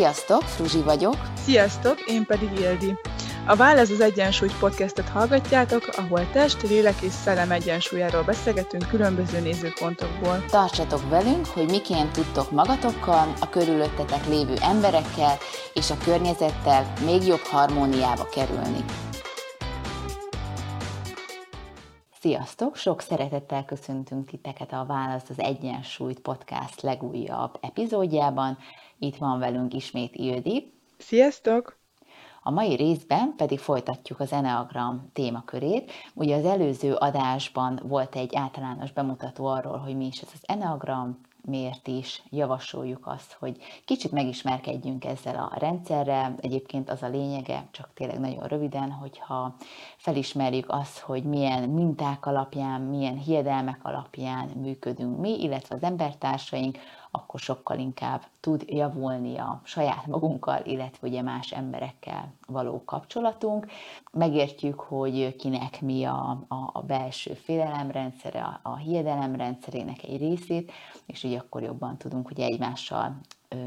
Sziasztok, Fruzsi vagyok. Sziasztok, én pedig Ildi. A Válasz az Egyensúly podcastet hallgatjátok, ahol test, lélek és szellem egyensúlyáról beszélgetünk különböző nézőpontokból. Tartsatok velünk, hogy miként tudtok magatokkal, a körülöttetek lévő emberekkel és a környezettel még jobb harmóniába kerülni. Sziasztok! Sok szeretettel köszöntünk titeket a Válasz az Egyensúlyt podcast legújabb epizódjában. Itt van velünk ismét Ildi. Sziasztok! A mai részben pedig folytatjuk az Enneagram témakörét. Ugye az előző adásban volt egy általános bemutató arról, hogy mi is ez az Enneagram, miért is javasoljuk azt, hogy kicsit megismerkedjünk ezzel a rendszerrel. Egyébként az a lényege, csak tényleg nagyon röviden, hogyha felismerjük azt, hogy milyen minták alapján, milyen hiedelmek alapján működünk mi, illetve az embertársaink, akkor sokkal inkább tud javulni a saját magunkkal, illetve ugye más emberekkel való kapcsolatunk. Megértjük, hogy kinek mi a, a, a belső félelemrendszere, a, a hiedelemrendszerének egy részét, és így akkor jobban tudunk ugye egymással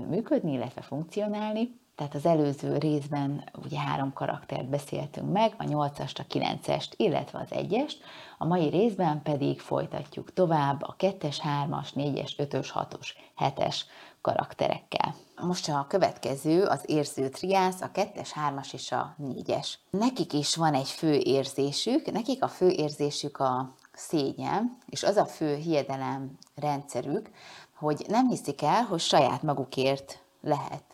működni, illetve funkcionálni. Tehát az előző részben ugye három karaktert beszéltünk meg, a 8-ast, a 9-est, illetve az 1-est, a mai részben pedig folytatjuk tovább a 2-es, 3-as, 4-es, 5-ös, 6-os, 7-es karakterekkel. Most a következő az érző triász, a 2-es, 3-as és a 4-es. Nekik is van egy fő érzésük, nekik a fő érzésük a szégyen, és az a fő hiedelem rendszerük, hogy nem hiszik el, hogy saját magukért lehet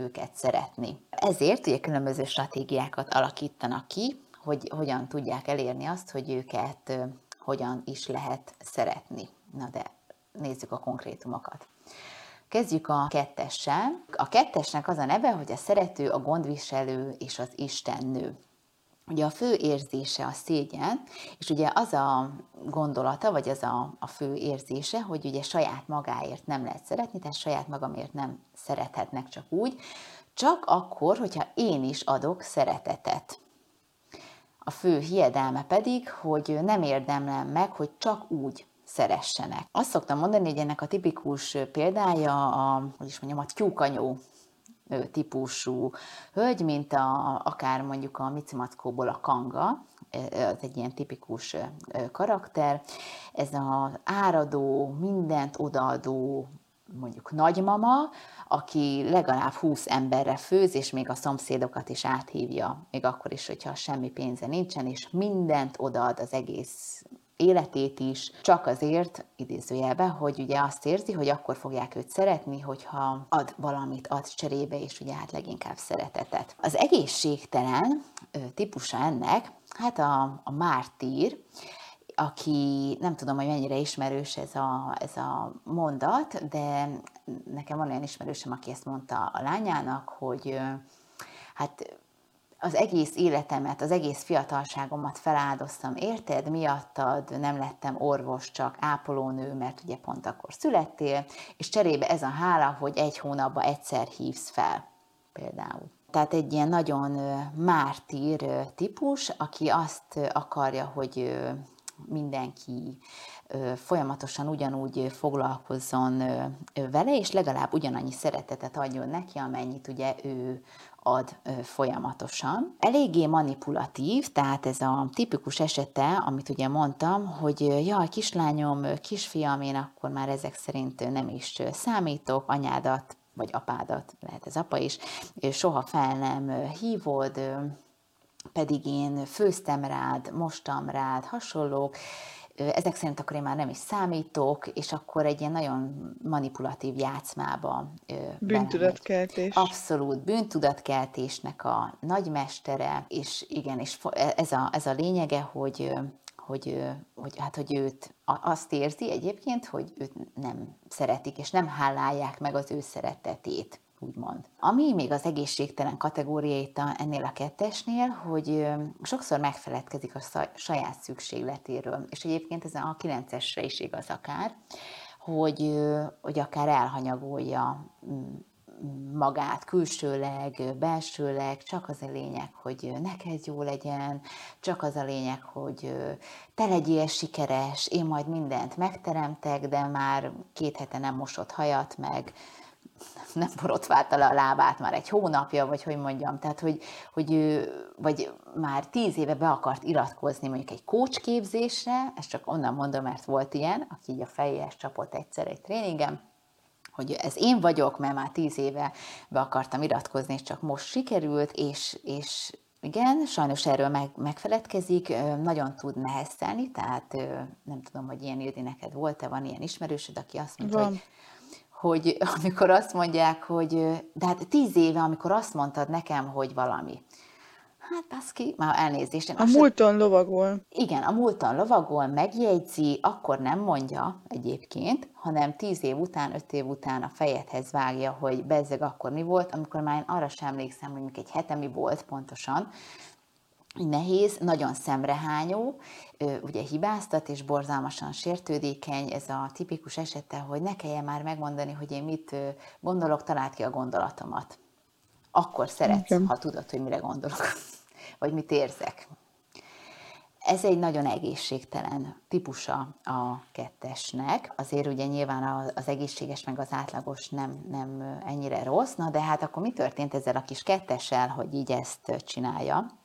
őket szeretni. Ezért ugye különböző stratégiákat alakítanak ki, hogy hogyan tudják elérni azt, hogy őket hogyan is lehet szeretni. Na de nézzük a konkrétumokat. Kezdjük a kettessel. A kettesnek az a neve, hogy a szerető, a gondviselő és az istennő. Ugye a fő érzése a szégyen, és ugye az a gondolata, vagy az a, a fő érzése, hogy ugye saját magáért nem lehet szeretni, tehát saját magamért nem szerethetnek csak úgy, csak akkor, hogyha én is adok szeretetet. A fő hiedelme pedig, hogy nem érdemlem meg, hogy csak úgy szeressenek. Azt szoktam mondani, hogy ennek a tipikus példája a, hogy is mondjam, a tyúkanyó típusú hölgy, mint a, akár mondjuk a Micimackóból a Kanga, ez egy ilyen tipikus karakter. Ez az áradó, mindent odaadó, mondjuk nagymama, aki legalább 20 emberre főz, és még a szomszédokat is áthívja, még akkor is, hogyha semmi pénze nincsen, és mindent odaad az egész életét is, csak azért, idézőjelbe, hogy ugye azt érzi, hogy akkor fogják őt szeretni, hogyha ad valamit, ad cserébe, és ugye hát leginkább szeretetet. Az egészségtelen típusa ennek, hát a, a mártír, aki nem tudom, hogy mennyire ismerős ez a, ez a mondat, de nekem van olyan ismerősem, aki ezt mondta a lányának, hogy hát az egész életemet, az egész fiatalságomat feláldoztam, érted? Miattad nem lettem orvos, csak ápolónő, mert ugye pont akkor születtél, és cserébe ez a hála, hogy egy hónapban egyszer hívsz fel, például. Tehát egy ilyen nagyon mártír típus, aki azt akarja, hogy mindenki folyamatosan ugyanúgy foglalkozzon vele, és legalább ugyanannyi szeretetet adjon neki, amennyit ugye ő ad folyamatosan. Eléggé manipulatív, tehát ez a tipikus esete, amit ugye mondtam, hogy jaj, kislányom, kisfiam, én akkor már ezek szerint nem is számítok, anyádat vagy apádat, lehet ez apa is, soha fel nem hívod, pedig én főztem rád, mostam rád, hasonlók, ezek szerint akkor én már nem is számítok, és akkor egy ilyen nagyon manipulatív játszmába Bűntudatkeltés. Abszolút bűntudatkeltésnek a nagymestere, és igen, és e, ez a, ez a lényege, hogy hogy, hogy, hát, hogy őt azt érzi egyébként, hogy őt nem szeretik, és nem hálálják meg az ő szeretetét úgymond. Ami még az egészségtelen kategóriait ennél a kettesnél, hogy sokszor megfeledkezik a saját szükségletéről, és egyébként ez a 9-esre is igaz akár, hogy, hogy akár elhanyagolja magát külsőleg, belsőleg, csak az a lényeg, hogy neked jó legyen, csak az a lényeg, hogy te legyél sikeres, én majd mindent megteremtek, de már két hete nem mosott hajat, meg nem borotválta le a lábát már egy hónapja, vagy hogy mondjam, tehát hogy, hogy ő, vagy már tíz éve be akart iratkozni mondjuk egy coach képzésre, ezt csak onnan mondom, mert volt ilyen, aki így a fejéhez csapott egyszer egy tréningem, hogy ez én vagyok, mert már tíz éve be akartam iratkozni, és csak most sikerült, és, és igen, sajnos erről meg, megfeledkezik, nagyon tud neheztelni, tehát nem tudom, hogy ilyen Ildi neked volt-e, van ilyen ismerősöd, aki azt mondja, hogy hogy amikor azt mondják, hogy de hát tíz éve, amikor azt mondtad nekem, hogy valami. Hát baszki, már elnézést. Én a múlton lovagol. Igen, a múlton lovagol, megjegyzi, akkor nem mondja egyébként, hanem tíz év után, öt év után a fejedhez vágja, hogy bezzeg akkor mi volt, amikor már én arra sem emlékszem, hogy egy hete mi volt pontosan, nehéz, nagyon szemrehányó, ugye hibáztat és borzalmasan sértődékeny, ez a tipikus esete, hogy ne kelljen már megmondani, hogy én mit gondolok, talált ki a gondolatomat. Akkor szeretsz, ha tudod, hogy mire gondolok, vagy mit érzek. Ez egy nagyon egészségtelen típusa a kettesnek. Azért ugye nyilván az egészséges meg az átlagos nem, nem ennyire rossz, na de hát akkor mi történt ezzel a kis kettessel, hogy így ezt csinálja?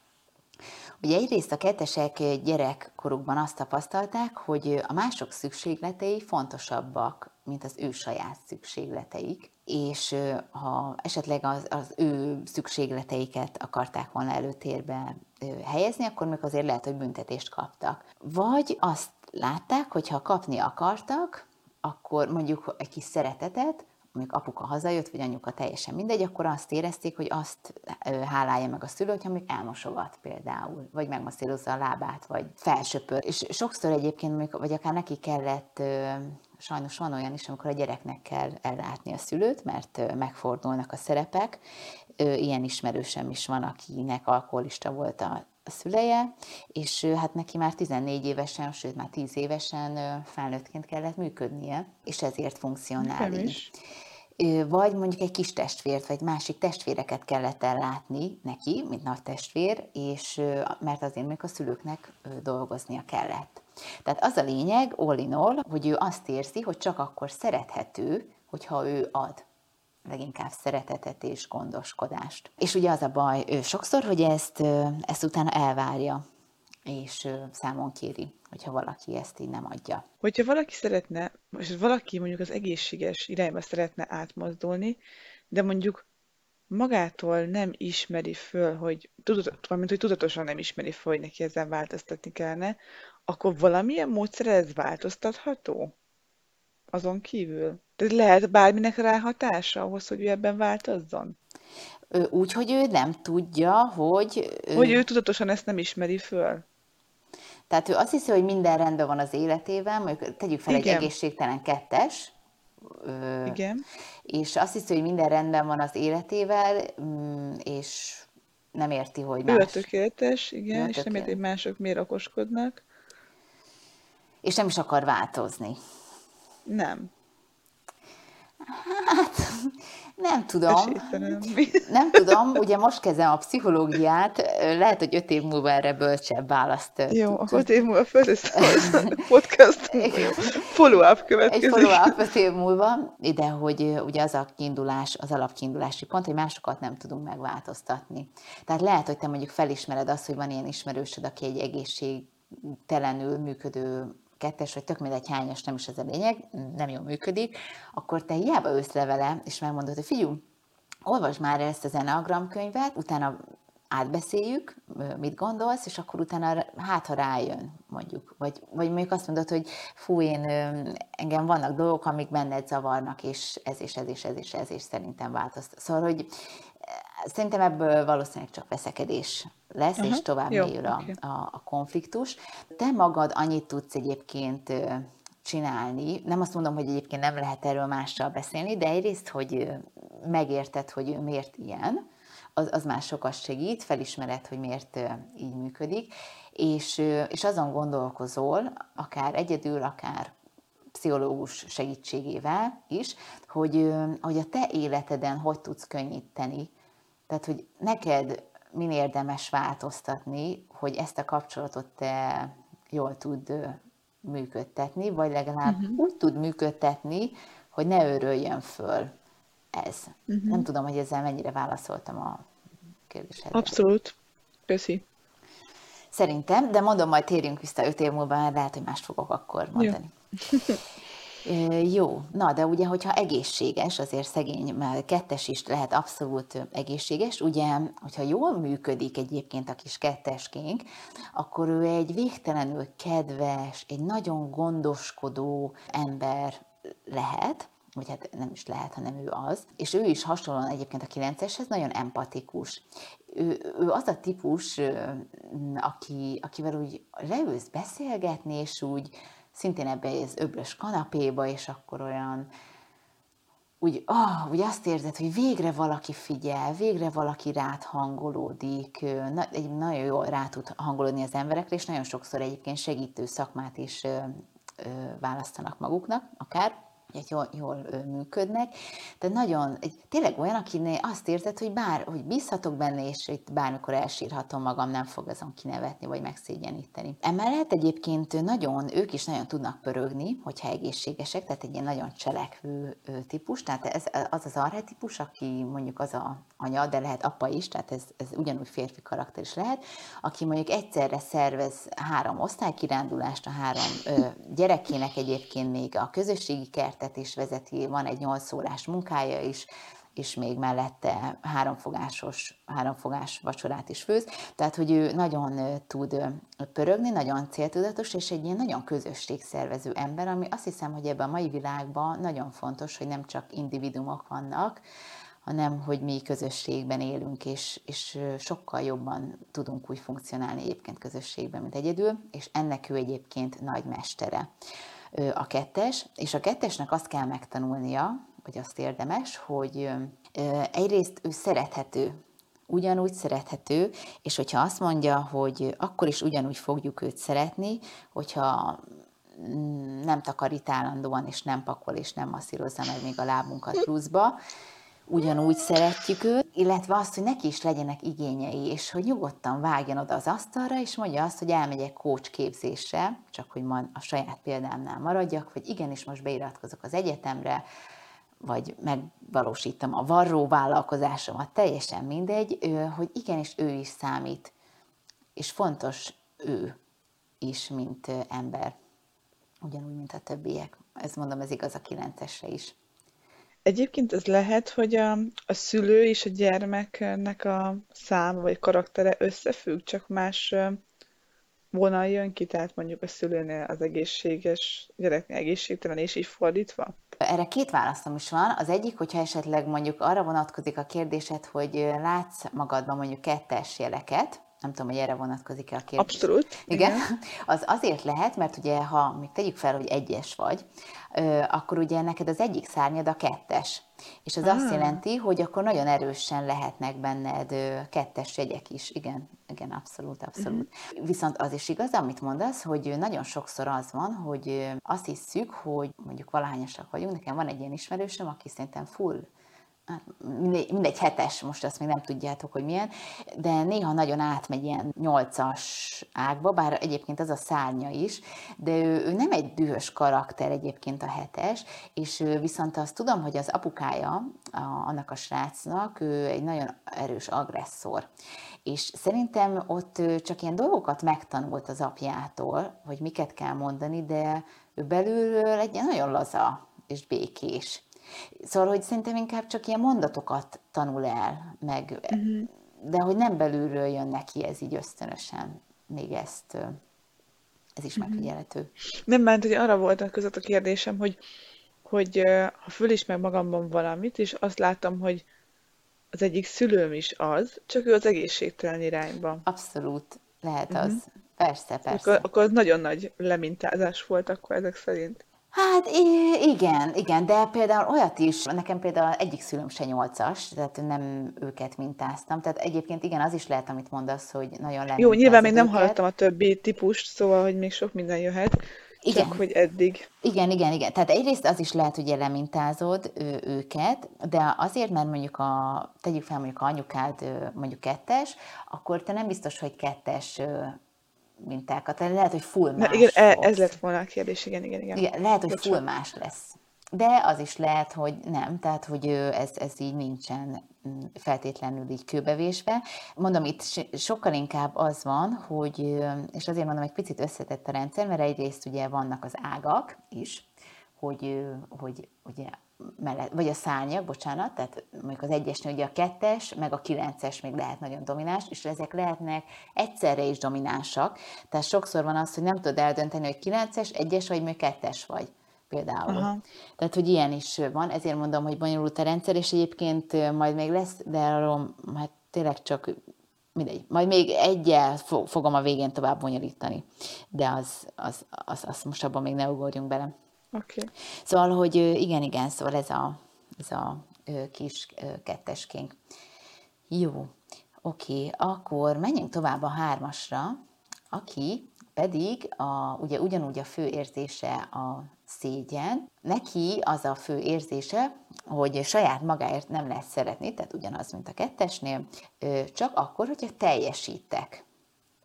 Ugye egyrészt a kettesek gyerekkorukban azt tapasztalták, hogy a mások szükségletei fontosabbak, mint az ő saját szükségleteik, és ha esetleg az, az ő szükségleteiket akarták volna előtérbe helyezni, akkor még azért lehet, hogy büntetést kaptak. Vagy azt látták, hogy ha kapni akartak, akkor mondjuk egy kis szeretetet, mondjuk apuka hazajött, vagy anyuka teljesen mindegy, akkor azt érezték, hogy azt hálálja meg a szülő, hogyha mondjuk elmosogat például, vagy megmasszírozza a lábát, vagy felsöpör. És sokszor egyébként, vagy akár neki kellett sajnos van olyan is, amikor a gyereknek kell ellátni a szülőt, mert megfordulnak a szerepek. Ilyen ismerősem is van, akinek alkoholista volt a, a szüleje, és hát neki már 14 évesen, sőt már 10 évesen felnőttként kellett működnie, és ezért funkcionál így vagy mondjuk egy kis testvért, vagy másik testvéreket kellett ellátni neki, mint nagy testvér, és mert azért még a szülőknek dolgoznia kellett. Tehát az a lényeg, all in all, hogy ő azt érzi, hogy csak akkor szerethető, hogyha ő ad leginkább szeretetet és gondoskodást. És ugye az a baj ő sokszor, hogy ezt, ezt utána elvárja és számon kéri, hogyha valaki ezt így nem adja. Hogyha valaki szeretne, és valaki mondjuk az egészséges irányba szeretne átmozdulni, de mondjuk magától nem ismeri föl, hogy tudat, valamint, hogy tudatosan nem ismeri föl, hogy neki ezzel változtatni kellene, akkor valamilyen módszer ez változtatható? Azon kívül? Tehát lehet bárminek rá hatása ahhoz, hogy ő ebben változzon? Úgy, hogy ő nem tudja, hogy... Hogy ő tudatosan ezt nem ismeri föl. Tehát ő azt hiszi, hogy minden rendben van az életében, mondjuk tegyük fel Igen. egy egészségtelen kettes, Igen. és azt hiszi, hogy minden rendben van az életével, mm, és nem érti, hogy más. Ő a tökéletes, igen, ő és nem érti, hogy mások miért okoskodnak. És nem is akar változni. Nem. Hát, nem tudom. Nem tudom, ugye most kezdem a pszichológiát, lehet, hogy öt év múlva erre bölcsebb választ. Jó, tud. öt év múlva a podcast follow-up következik. Egy follow-up öt év múlva, de hogy ugye az a kiindulás, az alapkiindulási pont, hogy másokat nem tudunk megváltoztatni. Tehát lehet, hogy te mondjuk felismered azt, hogy van ilyen ismerősöd, aki egy egészségtelenül működő kettes, vagy tök mindegy hányas, nem is ez a lényeg, nem jól működik, akkor te hiába ősz levele, és megmondod, hogy figyelj, olvasd már ezt az Enneagram könyvet, utána átbeszéljük, mit gondolsz, és akkor utána hát, ha rájön, mondjuk. Vagy, vagy mondjuk azt mondod, hogy fú, én, engem vannak dolgok, amik benned zavarnak, és ez és ez és ez és ez, és szerintem változt. Szóval, hogy szerintem ebből valószínűleg csak veszekedés lesz, uh-huh. és tovább Jó, mélyül a, okay. a, a konfliktus. Te magad annyit tudsz egyébként csinálni, nem azt mondom, hogy egyébként nem lehet erről mással beszélni, de egyrészt, hogy megérted, hogy ő miért ilyen, az, az már sokat segít, felismered, hogy miért így működik, és, és azon gondolkozol, akár egyedül, akár pszichológus segítségével is, hogy, hogy a te életeden hogy tudsz könnyíteni. Tehát, hogy neked min érdemes változtatni, hogy ezt a kapcsolatot te jól tud működtetni, vagy legalább uh-huh. úgy tud működtetni, hogy ne örüljön föl ez. Uh-huh. Nem tudom, hogy ezzel mennyire válaszoltam a kérdésedre. Abszolút. Köszi. Szerintem, de mondom, majd térjünk vissza öt év múlva, mert lehet, hogy mást fogok akkor mondani. Jó. Jó, na de ugye, hogyha egészséges, azért szegény, mert kettes is lehet abszolút egészséges, ugye, hogyha jól működik egyébként a kis ketteskénk, akkor ő egy végtelenül kedves, egy nagyon gondoskodó ember lehet, vagy hát nem is lehet, hanem ő az, és ő is hasonlóan egyébként a 9-eshez nagyon empatikus. Ő, ő az a típus, aki, akivel úgy leülsz beszélgetni, és úgy szintén ebbe az öblös kanapéba, és akkor olyan, úgy, oh, úgy azt érzed, hogy végre valaki figyel, végre valaki rád hangolódik, na, egy, nagyon jól rá tud hangolódni az emberekre, és nagyon sokszor egyébként segítő szakmát is ö, ö, választanak maguknak, akár jól, jól működnek. De nagyon, tényleg olyan, akinél azt érzed, hogy bár, hogy bízhatok benne, és itt bármikor elsírhatom magam, nem fog azon kinevetni, vagy megszégyeníteni. Emellett egyébként nagyon, ők is nagyon tudnak pörögni, hogyha egészségesek, tehát egy ilyen nagyon cselekvő típus, tehát ez az az arhetipus, aki mondjuk az a anya, de lehet apa is, tehát ez, ez ugyanúgy férfi karakter is lehet, aki mondjuk egyszerre szervez három osztálykirándulást a három ö, gyerekének egyébként még a közösségi kertet is vezeti, van egy nyolc órás munkája is, és még mellette háromfogásos, háromfogás vacsorát is főz. Tehát, hogy ő nagyon tud pörögni, nagyon céltudatos, és egy ilyen nagyon közösségszervező ember, ami azt hiszem, hogy ebben a mai világban nagyon fontos, hogy nem csak individumok vannak, hanem hogy mi közösségben élünk, és, és sokkal jobban tudunk úgy funkcionálni egyébként közösségben, mint egyedül, és ennek ő egyébként nagy mestere a kettes, és a kettesnek azt kell megtanulnia, vagy azt érdemes, hogy egyrészt ő szerethető, ugyanúgy szerethető, és hogyha azt mondja, hogy akkor is ugyanúgy fogjuk őt szeretni, hogyha mm, nem takarít állandóan, és nem pakol, és nem masszírozza meg még a lábunkat pluszba, ugyanúgy szeretjük őt, illetve azt, hogy neki is legyenek igényei, és hogy nyugodtan vágjon oda az asztalra, és mondja azt, hogy elmegyek coach képzésre, csak hogy ma a saját példámnál maradjak, vagy igenis most beiratkozok az egyetemre, vagy megvalósítom a varró vállalkozásomat, teljesen mindegy, hogy igenis ő is számít, és fontos ő is, mint ember, ugyanúgy, mint a többiek. Ez mondom, ez igaz a kilencesre is. Egyébként ez lehet, hogy a, a szülő és a gyermeknek a száma vagy karaktere összefügg, csak más vonal jön ki, tehát mondjuk a szülőnél az egészséges, gyereknél egészségtelen, és így fordítva? Erre két válaszom is van. Az egyik, hogyha esetleg mondjuk arra vonatkozik a kérdésed, hogy látsz magadban mondjuk kettes jeleket, nem tudom, hogy erre vonatkozik-e a kérdés. Abszolút. Igen. igen. Az azért lehet, mert ugye, ha még tegyük fel, hogy egyes vagy, akkor ugye neked az egyik szárnyad a kettes. És az ah. azt jelenti, hogy akkor nagyon erősen lehetnek benned kettes jegyek is. Igen, igen, abszolút, abszolút. Uh-huh. Viszont az is igaz, amit mondasz, hogy nagyon sokszor az van, hogy azt hiszük, hogy mondjuk valahányosak vagyunk. Nekem van egy ilyen ismerősöm, aki szerintem full Hát, mindegy, mindegy hetes, most azt még nem tudjátok, hogy milyen, de néha nagyon átmegy ilyen nyolcas ágba, bár egyébként az a szárnya is, de ő, ő nem egy dühös karakter egyébként a hetes, és viszont azt tudom, hogy az apukája a, annak a srácnak, ő egy nagyon erős agresszor. És szerintem ott csak ilyen dolgokat megtanult az apjától, hogy miket kell mondani, de ő belülről egy nagyon laza és békés Szóval, hogy szerintem inkább csak ilyen mondatokat tanul el, meg, uh-huh. de hogy nem belülről jön neki ez így ösztönösen, még ezt, ez is uh-huh. megfigyelhető. Nem, mert hogy arra volt között a kérdésem, hogy, hogy ha fölismer magamban valamit, és azt látom, hogy az egyik szülőm is az, csak ő az egészségtelen irányba. Abszolút, lehet az. Uh-huh. Persze, persze. Akkor, akkor az nagyon nagy lemintázás volt akkor ezek szerint. Hát igen, igen, de például olyat is, nekem például egyik szülőm se nyolcas, tehát nem őket mintáztam. Tehát egyébként igen, az is lehet, amit mondasz, hogy nagyon lehet. Jó, nyilván még nem hallottam a többi típust, szóval, hogy még sok minden jöhet. Igen. Csak hogy eddig. Igen, igen, igen. Tehát egyrészt az is lehet, hogy elemintázod ő, őket, de azért, mert mondjuk a, tegyük fel mondjuk a anyukád mondjuk kettes, akkor te nem biztos, hogy kettes mintákat. Lehet, hogy full más. Na, igen, e, ez lett volna a kérdés, igen, igen, igen. igen lehet, hogy full más lesz. de az is lehet, hogy nem, tehát hogy ez, ez így nincsen mm, feltétlenül így kőbevésve. Mondom, itt sokkal inkább az van, hogy, és azért mondom, egy picit összetett a rendszer, mert egyrészt ugye vannak az ágak is, hogy, hogy ugye mellett, vagy a szárnyak, bocsánat, tehát mondjuk az egyesnél ugye a kettes, meg a kilences még lehet nagyon domináns, és ezek lehetnek egyszerre is dominánsak. Tehát sokszor van az, hogy nem tudod eldönteni, hogy kilences, egyes vagy, még kettes vagy például. Aha. Tehát, hogy ilyen is van, ezért mondom, hogy bonyolult a rendszer, és egyébként majd még lesz, de arról hát tényleg csak mindegy. Majd még egyel fogom a végén tovább bonyolítani, de az, az, az, az most abban még ne ugorjunk bele. Okay. Szóval, hogy igen, igen, szóval ez a, ez a kis ketteskénk. Jó, oké, akkor menjünk tovább a hármasra, aki pedig a, ugye ugyanúgy a fő érzése a szégyen. Neki az a fő érzése, hogy saját magáért nem lehet szeretni, tehát ugyanaz, mint a kettesnél, csak akkor, hogyha teljesítek.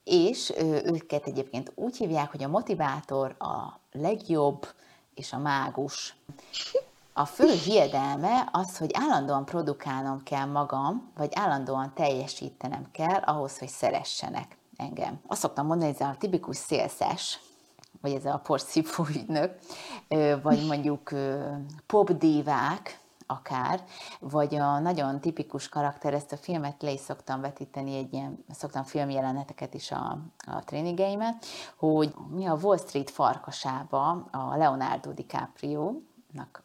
És őket egyébként úgy hívják, hogy a motivátor a legjobb és a mágus. A fő hiedelme az, hogy állandóan produkálnom kell magam, vagy állandóan teljesítenem kell ahhoz, hogy szeressenek engem. Azt szoktam mondani, hogy ez a tipikus szélszes, vagy ez a porszívó ügynök, vagy mondjuk popdívák, akár, vagy a nagyon tipikus karakter, ezt a filmet le is szoktam vetíteni, egy ilyen, szoktam filmjeleneteket is a, a tréningeimet, hogy mi a Wall Street farkasába a Leonardo DiCaprio-nak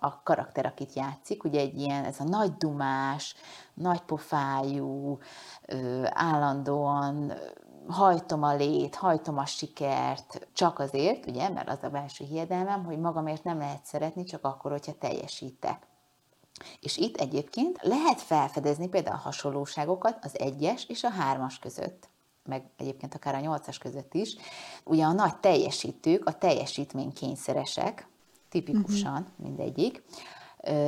a karakter, akit játszik, ugye egy ilyen, ez a nagy dumás, nagy pofájú, állandóan hajtom a lét, hajtom a sikert, csak azért, ugye, mert az a belső hiedelmem, hogy magamért nem lehet szeretni, csak akkor, hogyha teljesítek. És itt egyébként lehet felfedezni például a hasonlóságokat az egyes és a hármas között meg egyébként akár a nyolcas között is. Ugye a nagy teljesítők, a teljesítménykényszeresek, tipikusan uh-huh. mindegyik,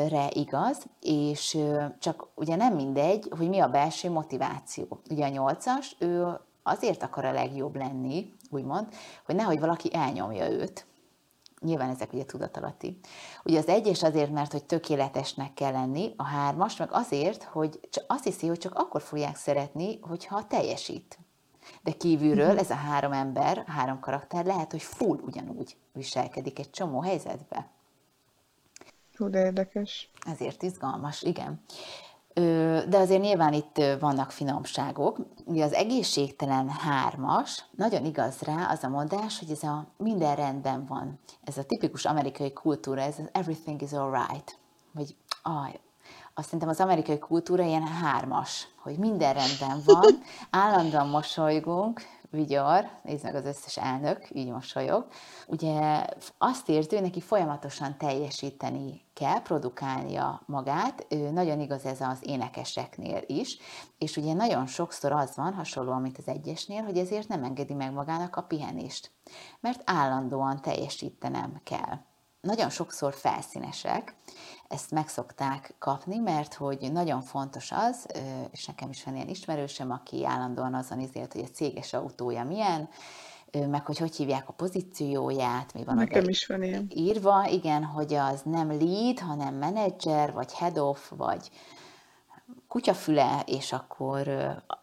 re igaz, és csak ugye nem mindegy, hogy mi a belső motiváció. Ugye a nyolcas, ő azért akar a legjobb lenni, úgymond, hogy nehogy valaki elnyomja őt. Nyilván ezek ugye tudatalatti. Ugye az egyes azért, mert hogy tökéletesnek kell lenni, a hármas meg azért, hogy csak azt hiszi, hogy csak akkor fogják szeretni, hogyha teljesít. De kívülről mhm. ez a három ember, három karakter lehet, hogy full ugyanúgy viselkedik egy csomó helyzetbe. Jó, de érdekes. Ezért izgalmas, igen. De azért nyilván itt vannak finomságok. Ugye az egészségtelen hármas, nagyon igaz rá az a mondás, hogy ez a minden rendben van. Ez a tipikus amerikai kultúra, ez az everything is alright. Vagy aj, azt szerintem az amerikai kultúra ilyen hármas, hogy minden rendben van, állandóan mosolygunk, vigyor, nézd meg az összes elnök, így mosolyog. Ugye azt érti, hogy neki folyamatosan teljesíteni kell, produkálnia magát, ő, nagyon igaz ez az énekeseknél is, és ugye nagyon sokszor az van, hasonlóan, mint az egyesnél, hogy ezért nem engedi meg magának a pihenést, mert állandóan teljesítenem kell. Nagyon sokszor felszínesek, ezt meg szokták kapni, mert hogy nagyon fontos az, és nekem is van ilyen ismerősöm, aki állandóan azon izélt, hogy a céges autója milyen, meg hogy hogy hívják a pozícióját, mi van Nekem is van ilyen. írva, igen, hogy az nem lead, hanem menedzser, vagy head off, vagy kutyafüle, és akkor,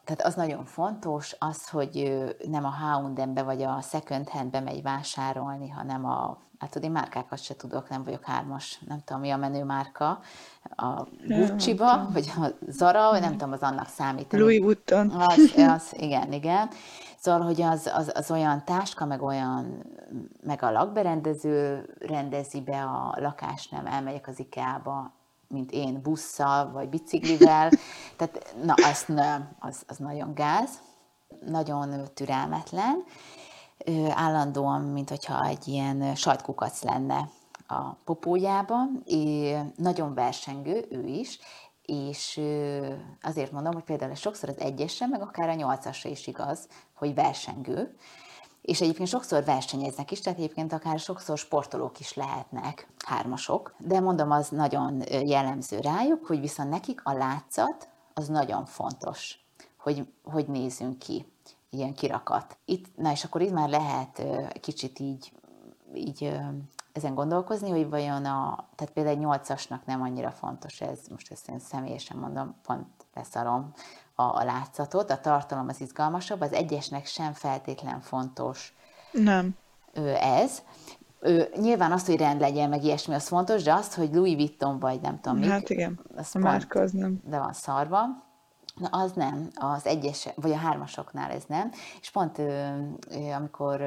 tehát az nagyon fontos, az, hogy nem a H&M-be vagy a second hand-be megy vásárolni, hanem a hát tudod, én márkákat se tudok, nem vagyok hármas, nem tudom, mi a menő márka, a Gucci-ba, vagy a Zara, vagy nem tudom, az annak számít. Louis Vuitton. Az, az, igen, igen. Szóval, hogy az, az, az olyan táska, meg olyan, meg a lakberendező rendezi be a lakást, nem elmegyek az IKEA-ba, mint én busszal, vagy biciklivel. Tehát, na, nem, az, az nagyon gáz, nagyon türelmetlen, állandóan, mint hogyha egy ilyen sajtkukac lenne a popójában, nagyon versengő ő is, és azért mondom, hogy például sokszor az egyesre, meg akár a nyolcasra is igaz, hogy versengő, és egyébként sokszor versenyeznek is, tehát egyébként akár sokszor sportolók is lehetnek, hármasok, de mondom, az nagyon jellemző rájuk, hogy viszont nekik a látszat az nagyon fontos, hogy, hogy nézünk ki ilyen kirakat. Itt, na és akkor itt már lehet kicsit így, így ezen gondolkozni, hogy vajon a, tehát például egy nyolcasnak nem annyira fontos ez, most ezt én személyesen mondom, pont leszarom a, a látszatot, a tartalom az izgalmasabb, az egyesnek sem feltétlen fontos Nem. ez. Ő, nyilván azt, hogy rend legyen, meg ilyesmi, az fontos, de azt, hogy Louis Vuitton vagy nem tudom mik, Hát igen, az a márka az nem. de van szarva. Na az nem, az egyes, vagy a hármasoknál ez nem. És pont amikor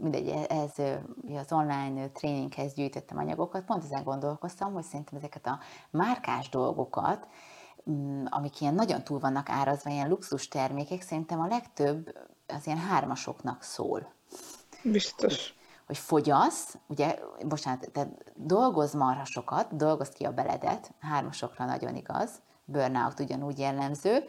mindegy, ez ö, az online tréninghez gyűjtöttem anyagokat, pont ezen gondolkoztam, hogy szerintem ezeket a márkás dolgokat, amik ilyen nagyon túl vannak árazva, ilyen luxus termékek, szerintem a legtöbb az ilyen hármasoknak szól. Biztos. hogy fogyasz, ugye, bocsánat, tehát dolgozz marha sokat, dolgozd ki a beledet, hármasokra nagyon igaz, burnout ugyanúgy jellemző,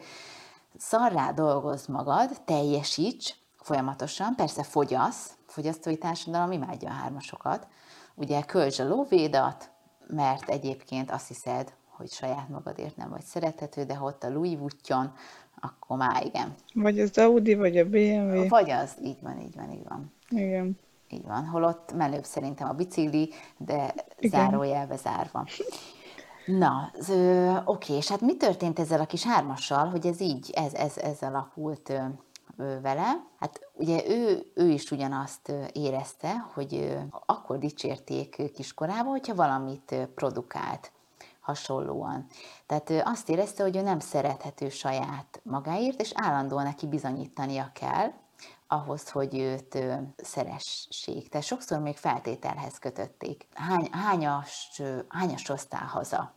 szarrá dolgozz magad, teljesíts folyamatosan, persze fogyasz, fogyasztói társadalom imádja a hármasokat, ugye költsd a lóvédat, mert egyébként azt hiszed, hogy saját magadért nem vagy szerethető, de ha ott a Louis Vuitton, akkor már igen. Vagy az Audi, vagy a BMW. Vagy az, így van, így van, így van. Igen. Így van, holott menőbb szerintem a bicikli, de Igen. zárójelbe zárva. Na, z- ö, oké, és hát mi történt ezzel a kis hármassal, hogy ez így, ez, ez, ez alakult ö, ö, vele? Hát ugye ő, ő is ugyanazt érezte, hogy ö, akkor dicsérték kiskorában, hogyha valamit produkált hasonlóan. Tehát ő azt érezte, hogy ő nem szerethető saját magáért, és állandóan neki bizonyítania kell, ahhoz, hogy őt szeressék. Tehát sokszor még feltételhez kötötték. Hány, hányas, hányas osztál haza?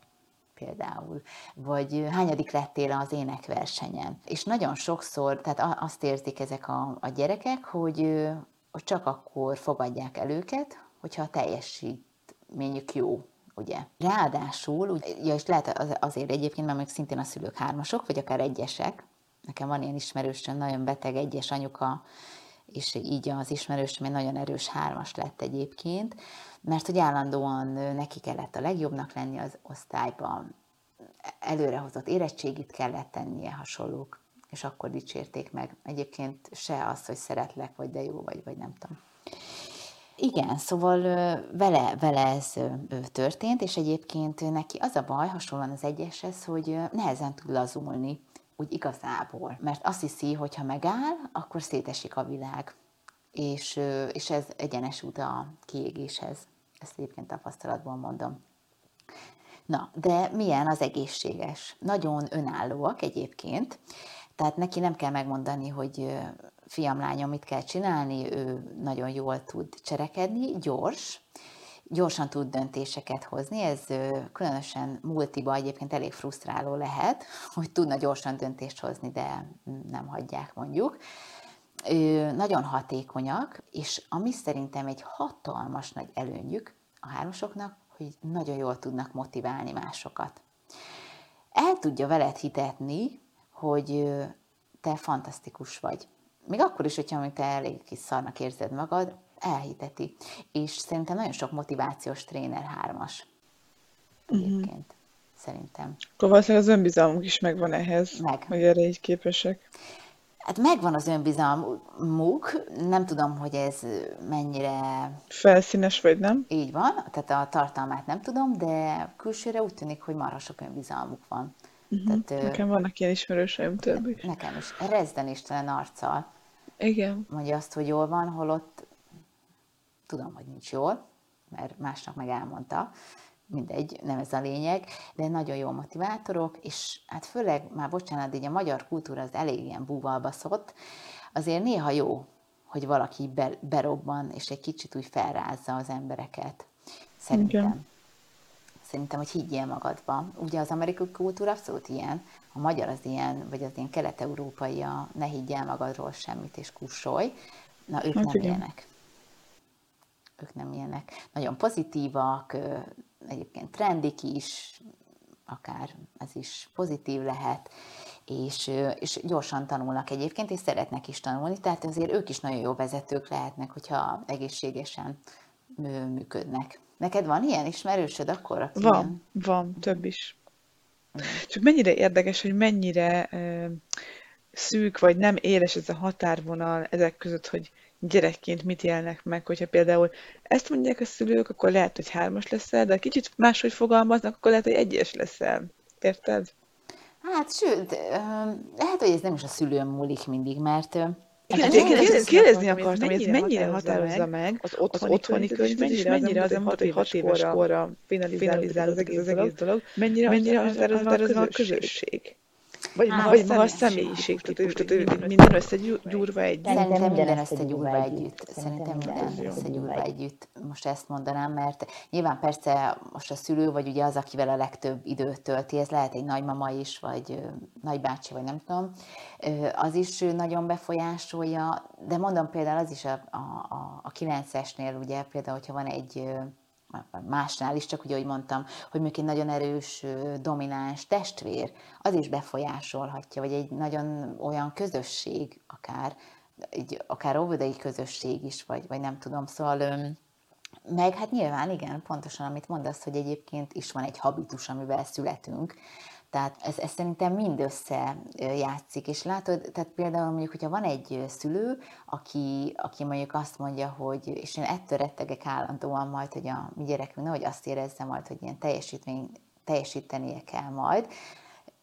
például, vagy hányadik lettél az énekversenyen. És nagyon sokszor, tehát azt érzik ezek a, a gyerekek, hogy, hogy csak akkor fogadják el őket, hogyha a teljesítményük jó, ugye. Ráadásul, ja, és lehet az- azért egyébként, mert még szintén a szülők hármasok, vagy akár egyesek, nekem van ilyen ismerősöm, nagyon beteg egyes anyuka, és így az ismerősöm egy nagyon erős hármas lett egyébként, mert hogy állandóan neki kellett a legjobbnak lenni az osztályban, előrehozott érettségit kellett tennie hasonlók, és akkor dicsérték meg. Egyébként se az, hogy szeretlek, vagy de jó vagy, vagy nem tudom. Igen, szóval vele, vele ez történt, és egyébként neki az a baj, hasonlóan az egyeshez, hogy nehezen tud lazulni, úgy igazából. Mert azt hiszi, hogy ha megáll, akkor szétesik a világ. És, és ez egyenes út a kiégéshez. Ezt egyébként tapasztalatból mondom. Na, de milyen az egészséges? Nagyon önállóak egyébként, tehát neki nem kell megmondani, hogy fiam, lányom, mit kell csinálni, ő nagyon jól tud cserekedni, gyors, gyorsan tud döntéseket hozni, ez különösen multiba egyébként elég frusztráló lehet, hogy tudna gyorsan döntést hozni, de nem hagyják mondjuk. Ö, nagyon hatékonyak, és ami szerintem egy hatalmas nagy előnyük a hármasoknak, hogy nagyon jól tudnak motiválni másokat. El tudja veled hitetni, hogy te fantasztikus vagy. Még akkor is, hogyha még te elég kis szarnak érzed magad, elhiteti. És szerintem nagyon sok motivációs tréner hármas. Egyébként. Szerintem. Akkor valószínűleg az önbizalmuk is megvan ehhez, Meg. hogy erre így képesek. Hát megvan az önbizalmuk, nem tudom, hogy ez mennyire Felszínes vagy nem? így van, tehát a tartalmát nem tudom, de külsőre úgy tűnik, hogy marha sok önbizalmuk van. Tehát, ö, Nekem vannak ilyen ismerőseim több is. nekem is rezden istenen arccal Igen. mondja azt, hogy jól van, holott tudom, hogy nincs jól, mert másnak meg elmondta, mindegy, nem ez a lényeg, de nagyon jó motivátorok, és hát főleg, már bocsánat, így a magyar kultúra az elég ilyen búval baszott, azért néha jó, hogy valaki be, berobban, és egy kicsit úgy felrázza az embereket. Szerintem. Igen. Szerintem, hogy higgyél magadba. Ugye az amerikai kultúra abszolút ilyen, a magyar az ilyen, vagy az ilyen kelet-európai, a ne higgyél magadról semmit, és kussolj. Na, ők Hát nem igen. ilyenek. Ők nem ilyenek. Nagyon pozitívak, egyébként trendik is, akár ez is pozitív lehet, és, és gyorsan tanulnak egyébként, és szeretnek is tanulni, tehát azért ők is nagyon jó vezetők lehetnek, hogyha egészségesen működnek. Neked van ilyen ismerősöd akkor? Aki Van, ilyen? van, több is. Csak mennyire érdekes, hogy mennyire ö, szűk vagy nem éles ez a határvonal ezek között, hogy gyerekként mit élnek meg, hogyha például ezt mondják a szülők, akkor lehet, hogy hármas leszel, de kicsit máshogy fogalmaznak, akkor lehet, hogy egyes leszel. Érted? Hát sőt, lehet, hogy ez nem is a szülőm múlik mindig, mert Kérdezni akartam, hogy ez mennyire határozza meg az otthoni, az otthoni könyvet, és mennyire az, hogy hat éves korra finalizál az egész dolog, mennyire, mennyire határozza a közösség. Vagy, Á, vagy maga a személyiség típus, tehát minden összegyúrva együtt. Szerintem minden összegyúrva együtt. Szerintem minden összegyúrva együtt. Most ezt mondanám, mert nyilván persze most a szülő, vagy ugye az, akivel a legtöbb időt tölti, ez lehet egy nagymama is, vagy nagybácsi, vagy nem tudom, az is nagyon befolyásolja, de mondom például az is a, a, a, a 9-esnél, ugye például, hogyha van egy másnál is, csak ugye, ahogy mondtam, hogy mondjuk egy nagyon erős, domináns testvér, az is befolyásolhatja, vagy egy nagyon olyan közösség akár, egy, akár óvodai közösség is, vagy, vagy nem tudom, szóval meg hát nyilván igen, pontosan amit mondasz, hogy egyébként is van egy habitus, amivel születünk, tehát ez, ez szerintem mind játszik, és látod, tehát például mondjuk, hogyha van egy szülő, aki, aki mondjuk azt mondja, hogy, és én ettől rettegek állandóan majd, hogy a mi gyerekünk nehogy azt érezze majd, hogy ilyen teljesítmény, teljesítenie kell majd,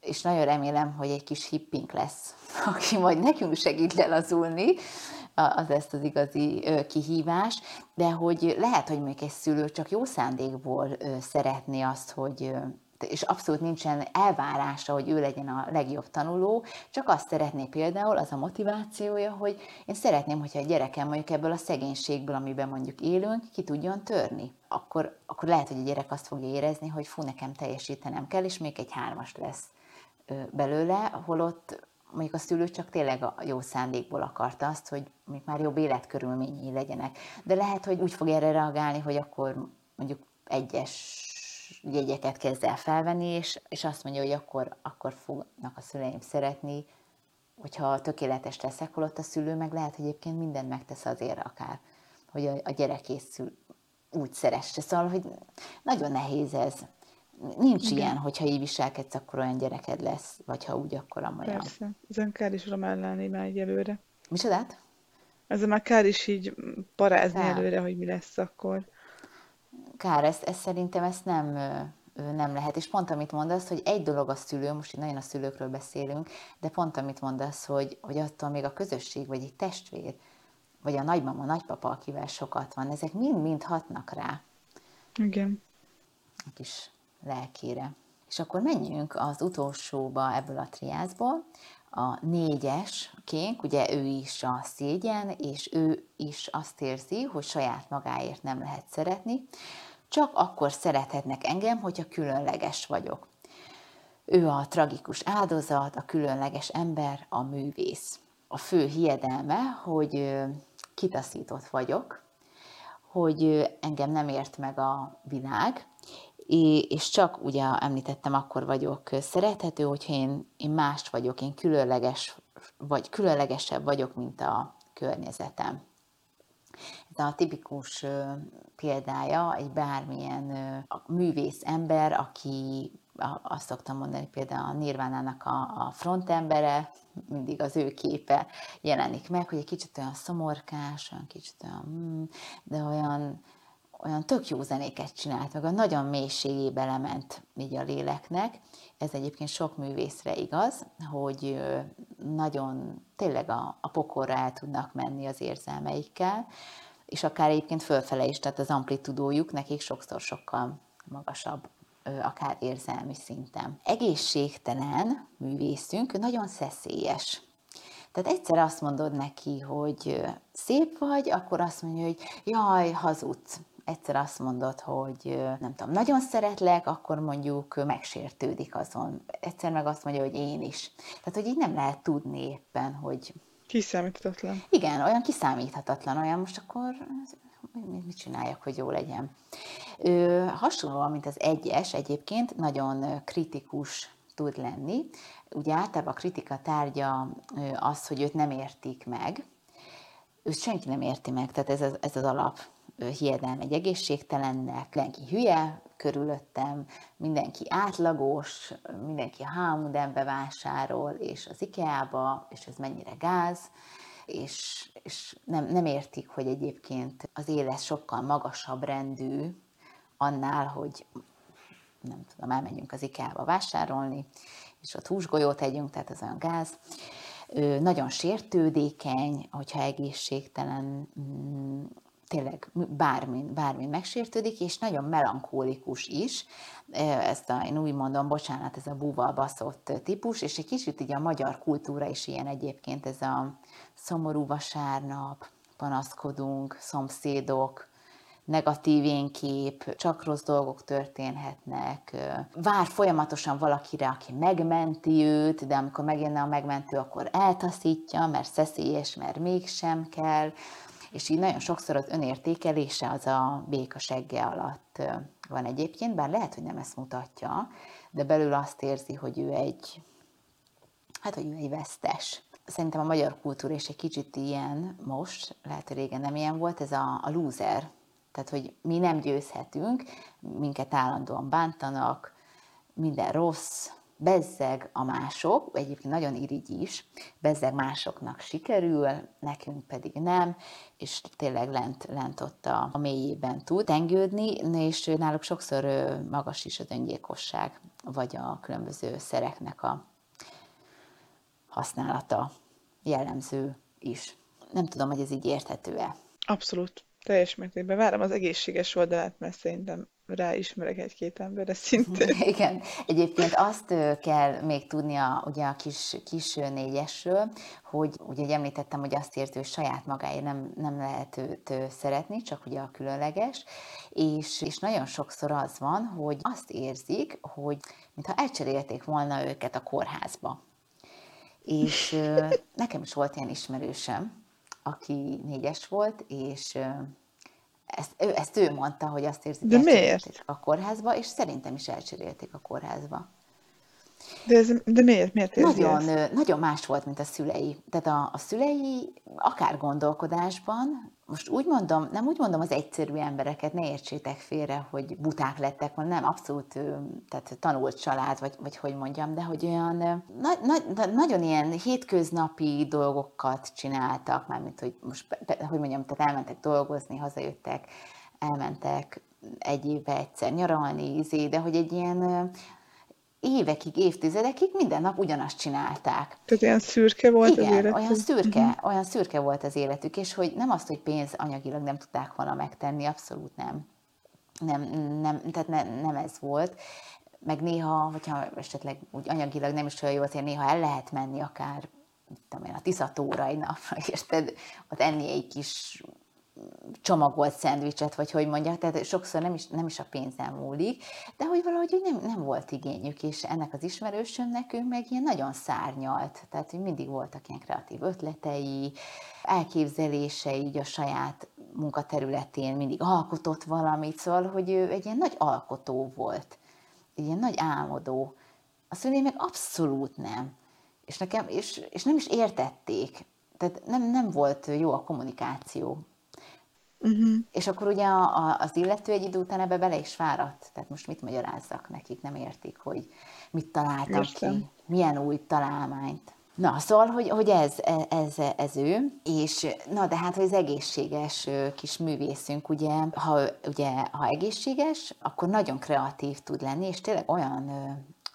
és nagyon remélem, hogy egy kis hippink lesz, aki majd nekünk segít lelazulni, az ezt az igazi kihívás, de hogy lehet, hogy még egy szülő csak jó szándékból szeretné azt, hogy és abszolút nincsen elvárása, hogy ő legyen a legjobb tanuló, csak azt szeretné például, az a motivációja, hogy én szeretném, hogyha a gyerekem mondjuk ebből a szegénységből, amiben mondjuk élünk, ki tudjon törni. Akkor, akkor lehet, hogy a gyerek azt fogja érezni, hogy fú, nekem teljesítenem kell, és még egy hármas lesz belőle, holott mondjuk a szülő csak tényleg a jó szándékból akarta azt, hogy mondjuk már jobb életkörülményei legyenek. De lehet, hogy úgy fog erre reagálni, hogy akkor mondjuk egyes jegyeket kezd el felvenni, és, és azt mondja, hogy akkor, akkor fognak a szüleim szeretni, hogyha tökéletes leszek, holott a szülő meg lehet, hogy egyébként mindent megtesz azért akár, hogy a, a gyerek készül úgy szeresse. Szóval, hogy nagyon nehéz ez. Nincs Igen. ilyen, hogyha így viselkedsz, akkor olyan gyereked lesz, vagy ha úgy, akkor amolyan. Persze. Ezen kár is románlálni már egy előre. Micsodát? Ezzel már kár is így parázni kár. előre, hogy mi lesz akkor kár, ezt, ezt szerintem ezt nem, nem lehet. És pont amit mondasz, hogy egy dolog a szülő, most itt nagyon a szülőkről beszélünk, de pont amit mondasz, hogy, hogy attól még a közösség, vagy egy testvér, vagy a nagymama, nagypapa, akivel sokat van, ezek mind-mind hatnak rá. Igen. A kis lelkére. És akkor menjünk az utolsóba ebből a triászból, a négyes kénk, ugye ő is a szégyen, és ő is azt érzi, hogy saját magáért nem lehet szeretni, csak akkor szerethetnek engem, hogyha különleges vagyok. Ő a tragikus áldozat, a különleges ember, a művész. A fő hiedelme, hogy kitaszított vagyok, hogy engem nem ért meg a világ, és csak ugye említettem, akkor vagyok szerethető, hogyha én, én más vagyok, én különleges, vagy különlegesebb vagyok, mint a környezetem. Ez a tipikus példája egy bármilyen művész ember, aki azt szoktam mondani, például a Nirvánának a, a frontembere, mindig az ő képe jelenik meg, hogy egy kicsit olyan szomorkás, olyan kicsit olyan, hmm, de olyan olyan tök jó zenéket csinált, meg a nagyon mélységébe lement így a léleknek. Ez egyébként sok művészre igaz, hogy nagyon tényleg a, a pokorra el tudnak menni az érzelmeikkel, és akár egyébként fölfele is, tehát az amplitudójuk nekik sokszor sokkal magasabb akár érzelmi szinten. Egészségtelen művészünk nagyon szeszélyes. Tehát egyszer azt mondod neki, hogy szép vagy, akkor azt mondja, hogy jaj, hazudsz egyszer azt mondod, hogy nem tudom, nagyon szeretlek, akkor mondjuk megsértődik azon. Egyszer meg azt mondja, hogy én is. Tehát, hogy így nem lehet tudni éppen, hogy... Kiszámíthatatlan. Igen, olyan kiszámíthatatlan, olyan most akkor mit csináljak, hogy jó legyen. Ö, hasonlóan, mint az egyes egyébként, nagyon kritikus tud lenni. Ugye általában a kritika tárgya az, hogy őt nem értik meg, őt senki nem érti meg, tehát ez az, ez az alap hiedelm egy egészségtelennek, mindenki hülye körülöttem, mindenki átlagos, mindenki a H&M-be vásárol, és az IKEA-ba, és ez mennyire gáz. és, és nem, nem értik, hogy egyébként az élet sokkal magasabb rendű annál, hogy nem tudom, elmenjünk az IKEA-ba vásárolni, és ott húsgolyót együnk, tehát az olyan gáz. Ő nagyon sértődékeny, hogyha egészségtelen, mm, tényleg bármin, bármin megsértődik, és nagyon melankólikus is. Ezt a, én úgy mondom, bocsánat, ez a búval baszott típus, és egy kicsit így a magyar kultúra is ilyen egyébként, ez a szomorú vasárnap, panaszkodunk, szomszédok, negatív énkép, csak rossz dolgok történhetnek, vár folyamatosan valakire, aki megmenti őt, de amikor megjönne a megmentő, akkor eltaszítja, mert szeszélyes, mert mégsem kell, és így nagyon sokszor az önértékelése az a béka segge alatt van egyébként, bár lehet, hogy nem ezt mutatja, de belül azt érzi, hogy ő egy, hát, hogy ő egy vesztes. Szerintem a magyar kultúra is egy kicsit ilyen most, lehet, hogy régen nem ilyen volt, ez a, a loser tehát, hogy mi nem győzhetünk, minket állandóan bántanak, minden rossz, bezzeg a mások, egyébként nagyon irigy is, bezzeg másoknak sikerül, nekünk pedig nem, és tényleg lent, lent ott a, a mélyében tud tengődni, és náluk sokszor magas is az öngyilkosság, vagy a különböző szereknek a használata jellemző is. Nem tudom, hogy ez így érthető-e. Abszolút. Teljes mértékben várom az egészséges oldalát, mert szerintem ráismerek egy-két emberre szintén. Igen, egyébként azt kell még tudnia ugye a kis, kis négyesről, hogy ugye említettem, hogy azt érti, hogy saját magáért nem, nem lehet őt szeretni, csak ugye a különleges, és, és nagyon sokszor az van, hogy azt érzik, hogy mintha elcserélték volna őket a kórházba. És nekem is volt ilyen ismerősöm, aki négyes volt, és ezt ő, ezt ő mondta, hogy azt érzi, miért? a kórházba, és szerintem is elcserélték a kórházba. De, ez, de miért? Miért nagyon, ezt? nagyon más volt, mint a szülei. Tehát a, a szülei akár gondolkodásban, most úgy mondom, nem úgy mondom az egyszerű embereket, ne értsétek félre, hogy buták lettek, vagy nem, abszolút tehát tanult család, vagy, vagy hogy mondjam, de hogy olyan na, na, nagyon ilyen hétköznapi dolgokat csináltak, mármint, hogy most, hogy mondjam, tehát elmentek dolgozni, hazajöttek, elmentek egy évbe egyszer nyaralni, izé, de hogy egy ilyen évekig, évtizedekig minden nap ugyanazt csinálták. Tehát olyan szürke volt Igen, az életük? olyan szürke, uh-huh. olyan szürke volt az életük, és hogy nem azt, hogy pénz anyagilag nem tudták volna megtenni, abszolút nem. Nem, nem tehát ne, nem ez volt. Meg néha, hogyha esetleg úgy anyagilag nem is olyan jó, azért néha el lehet menni akár tudom én, a Tiszatóra egy napra, érted, ott enni egy kis csomagolt szendvicset, vagy hogy mondják, tehát sokszor nem is, nem is a pénzem múlik, de hogy valahogy nem, nem volt igényük, és ennek az ismerősön nekünk meg ilyen nagyon szárnyalt, tehát hogy mindig voltak ilyen kreatív ötletei, elképzelései így a saját munkaterületén, mindig alkotott valamit, szóval, hogy ő egy ilyen nagy alkotó volt, egy ilyen nagy álmodó. A szülei meg abszolút nem. És, nekem, és, és nem is értették. Tehát nem, nem volt jó a kommunikáció Uh-huh. És akkor ugye a, a, az illető egy idő után ebbe bele is fáradt. Tehát most mit magyarázzak nekik, nem értik, hogy mit találtam Értem. ki, milyen új találmányt. Na, szóval, hogy, hogy ez, ez, ez ő, és na, de hát, hogy az egészséges kis művészünk, ugye, ha, ugye, ha egészséges, akkor nagyon kreatív tud lenni, és tényleg olyan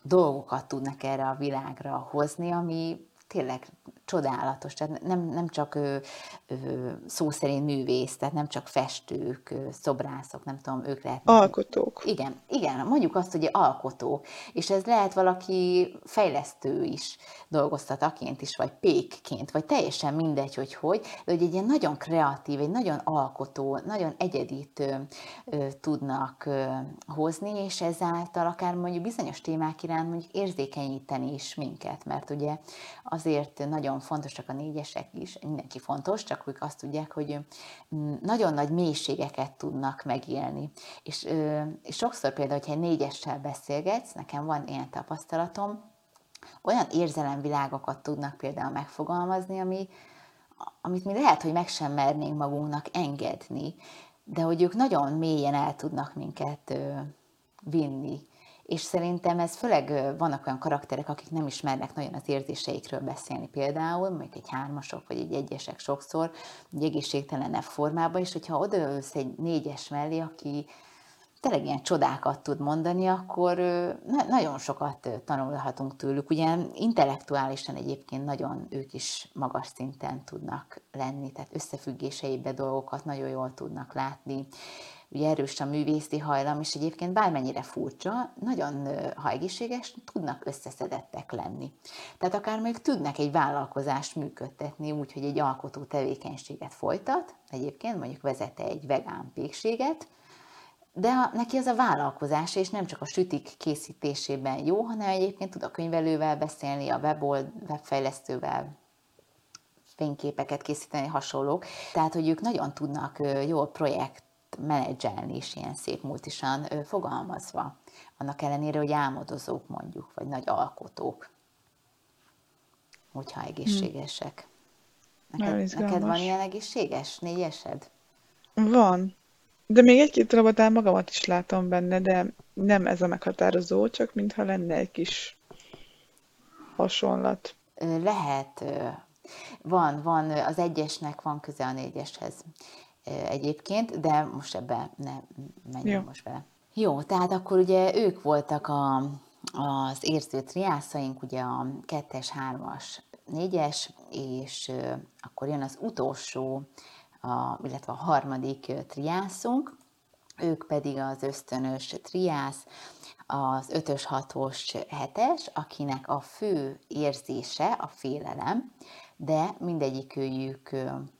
dolgokat tudnak erre a világra hozni, ami tényleg csodálatos, tehát nem, nem csak ő, ő, szó szerint művész, tehát nem csak festők, szobrászok, nem tudom, ők lehet. Alkotók. Igen, igen, mondjuk azt, hogy alkotó, és ez lehet valaki fejlesztő is, dolgoztataként is, vagy pékként, vagy teljesen mindegy, hogy hogy, de hogy egy ilyen nagyon kreatív, egy nagyon alkotó, nagyon egyedit ö, ö, tudnak ö, hozni, és ezáltal akár mondjuk bizonyos témák iránt mondjuk érzékenyíteni is minket, mert ugye azért nagyon fontosak a négyesek is, mindenki fontos, csak ők azt tudják, hogy nagyon nagy mélységeket tudnak megélni. És, és sokszor például, hogyha egy négyessel beszélgetsz, nekem van ilyen tapasztalatom, olyan érzelemvilágokat tudnak például megfogalmazni, ami, amit mi lehet, hogy meg sem mernénk magunknak engedni, de hogy ők nagyon mélyen el tudnak minket vinni és szerintem ez főleg vannak olyan karakterek, akik nem ismernek nagyon az érzéseikről beszélni például, mondjuk egy hármasok vagy egy egyesek sokszor, egy egészségtelenebb formában, és hogyha odaülsz egy négyes mellé, aki tényleg ilyen csodákat tud mondani, akkor nagyon sokat tanulhatunk tőlük. Ugye intellektuálisan egyébként nagyon ők is magas szinten tudnak lenni, tehát összefüggéseibe dolgokat nagyon jól tudnak látni. Ugye erős a művészi hajlam, és egyébként bármennyire furcsa, nagyon, ha tudnak összeszedettek lenni. Tehát akár még tudnak egy vállalkozást működtetni úgy, hogy egy alkotó tevékenységet folytat, egyébként mondjuk vezete egy vegán pékséget, de ha neki az a vállalkozás, és nem csak a sütik készítésében jó, hanem egyébként tud a könyvelővel beszélni, a webold, webfejlesztővel, fényképeket készíteni, hasonlók. Tehát, hogy ők nagyon tudnak jól projekt menedzselni is ilyen szép multisan fogalmazva. Annak ellenére, hogy álmodozók mondjuk, vagy nagy alkotók, hogyha egészségesek. Neked, neked van ilyen egészséges négyesed? Van. De még egy-két robotál magamat is látom benne, de nem ez a meghatározó, csak mintha lenne egy kis hasonlat. Lehet. Van, van, az egyesnek van köze a négyeshez egyébként, de most ebbe ne menjünk Jó. most bele. Jó, tehát akkor ugye ők voltak a, az érző triászaink, ugye a kettes, hármas, négyes, és akkor jön az utolsó a, illetve a harmadik triászunk, ők pedig az ösztönös triász, az ötös, hatos, hetes, akinek a fő érzése a félelem, de mindegyikőjük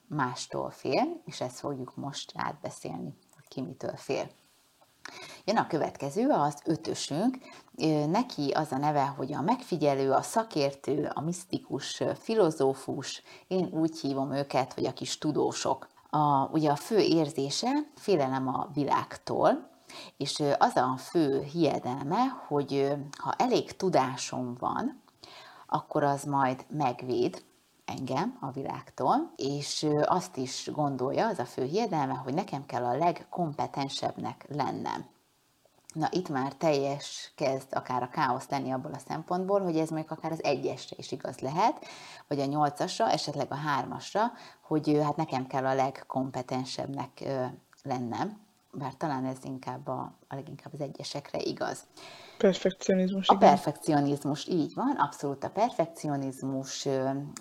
mástól fél, és ezt fogjuk most átbeszélni, hogy ki mitől fél. Jön a következő, az ötösünk. Neki az a neve, hogy a megfigyelő, a szakértő, a misztikus, filozófus. Én úgy hívom őket, hogy a kis tudósok a, ugye a fő érzése félelem a világtól, és az a fő hiedelme, hogy ha elég tudásom van, akkor az majd megvéd engem a világtól, és azt is gondolja, az a fő hiedelme, hogy nekem kell a legkompetensebbnek lennem. Na itt már teljes kezd akár a káosz lenni abból a szempontból, hogy ez még akár az egyesre is igaz lehet, vagy a nyolcasra, esetleg a hármasra, hogy hát nekem kell a legkompetensebbnek lennem, bár talán ez inkább a, a leginkább az egyesekre igaz. Perfekcionizmus. A igen. perfekcionizmus, így van, abszolút a perfekcionizmus,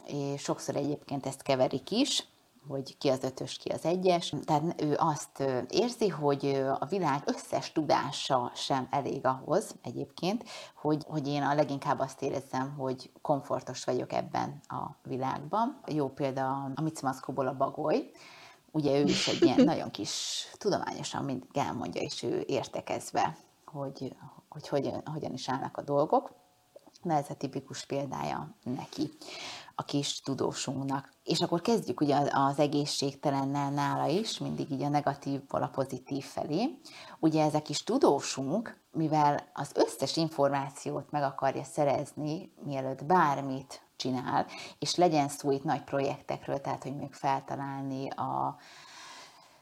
és sokszor egyébként ezt keverik is, hogy ki az ötös, ki az egyes. Tehát ő azt érzi, hogy a világ összes tudása sem elég ahhoz egyébként, hogy, hogy én a leginkább azt érezzem, hogy komfortos vagyok ebben a világban. Jó példa a Micimaszkóból a bagoly, ugye ő is egy ilyen nagyon kis, tudományosan mindig elmondja, és ő értekezve, hogy, hogy hogyan, hogyan is állnak a dolgok. Na ez a tipikus példája neki a kis tudósunknak. És akkor kezdjük ugye az egészségtelennel nála is, mindig így a negatívból a pozitív felé. Ugye ezek is tudósunk, mivel az összes információt meg akarja szerezni, mielőtt bármit csinál, és legyen szó itt nagy projektekről, tehát hogy még feltalálni a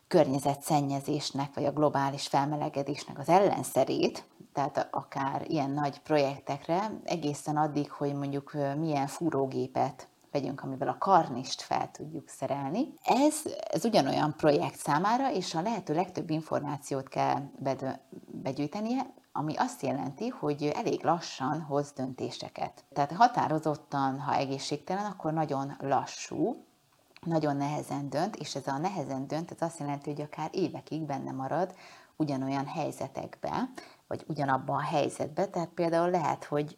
környezetszennyezésnek, vagy a globális felmelegedésnek az ellenszerét, tehát akár ilyen nagy projektekre, egészen addig, hogy mondjuk milyen fúrógépet vegyünk, amivel a karnist fel tudjuk szerelni. Ez, ez ugyanolyan projekt számára, és a lehető legtöbb információt kell begyűjtenie, ami azt jelenti, hogy elég lassan hoz döntéseket. Tehát határozottan, ha egészségtelen, akkor nagyon lassú, nagyon nehezen dönt, és ez a nehezen dönt, ez azt jelenti, hogy akár évekig benne marad ugyanolyan helyzetekbe, vagy ugyanabban a helyzetben. Tehát például lehet, hogy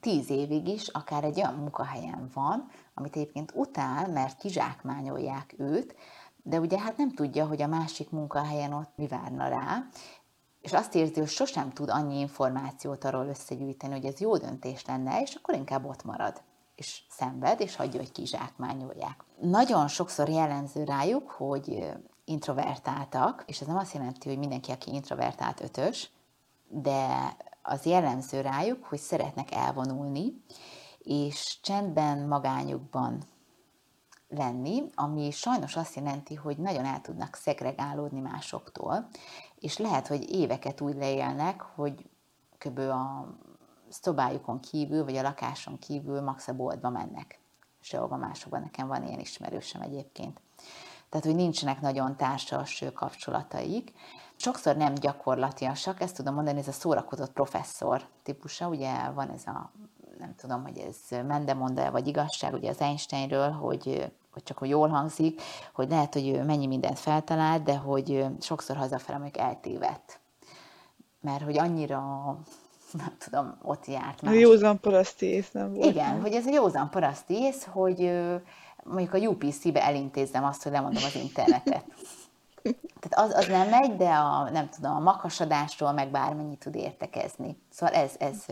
tíz évig is akár egy olyan munkahelyen van, amit egyébként utál, mert kizsákmányolják őt, de ugye hát nem tudja, hogy a másik munkahelyen ott mi várna rá, és azt érzi, hogy sosem tud annyi információt arról összegyűjteni, hogy ez jó döntés lenne, és akkor inkább ott marad, és szenved, és hagyja, hogy kizsákmányolják. Nagyon sokszor jellemző rájuk, hogy introvertáltak, és ez nem azt jelenti, hogy mindenki, aki introvertált ötös, de az jellemző rájuk, hogy szeretnek elvonulni, és csendben, magányukban lenni, ami sajnos azt jelenti, hogy nagyon el tudnak szegregálódni másoktól, és lehet, hogy éveket úgy leélnek, hogy kb. a szobájukon kívül, vagy a lakáson kívül max a boltba mennek. Sehova másokban nekem van ilyen ismerősem egyébként. Tehát, hogy nincsenek nagyon társas kapcsolataik. Sokszor nem gyakorlatiasak, ezt tudom mondani, ez a szórakozott professzor típusa, ugye van ez a, nem tudom, hogy ez mendemonda vagy igazság, ugye az Einsteinről, hogy hogy csak hogy jól hangzik, hogy lehet, hogy mennyi mindent feltalált, de hogy sokszor hazafele mondjuk eltévedt. Mert hogy annyira nem tudom, ott járt más. A józan paraszti ész nem volt. Igen, hogy ez a józan paraszti ész, hogy mondjuk a UPC-be elintézzem azt, hogy lemondom az internetet. Tehát az, az nem megy, de a, nem tudom, a makasadásról meg bármennyit tud értekezni. Szóval ez, ez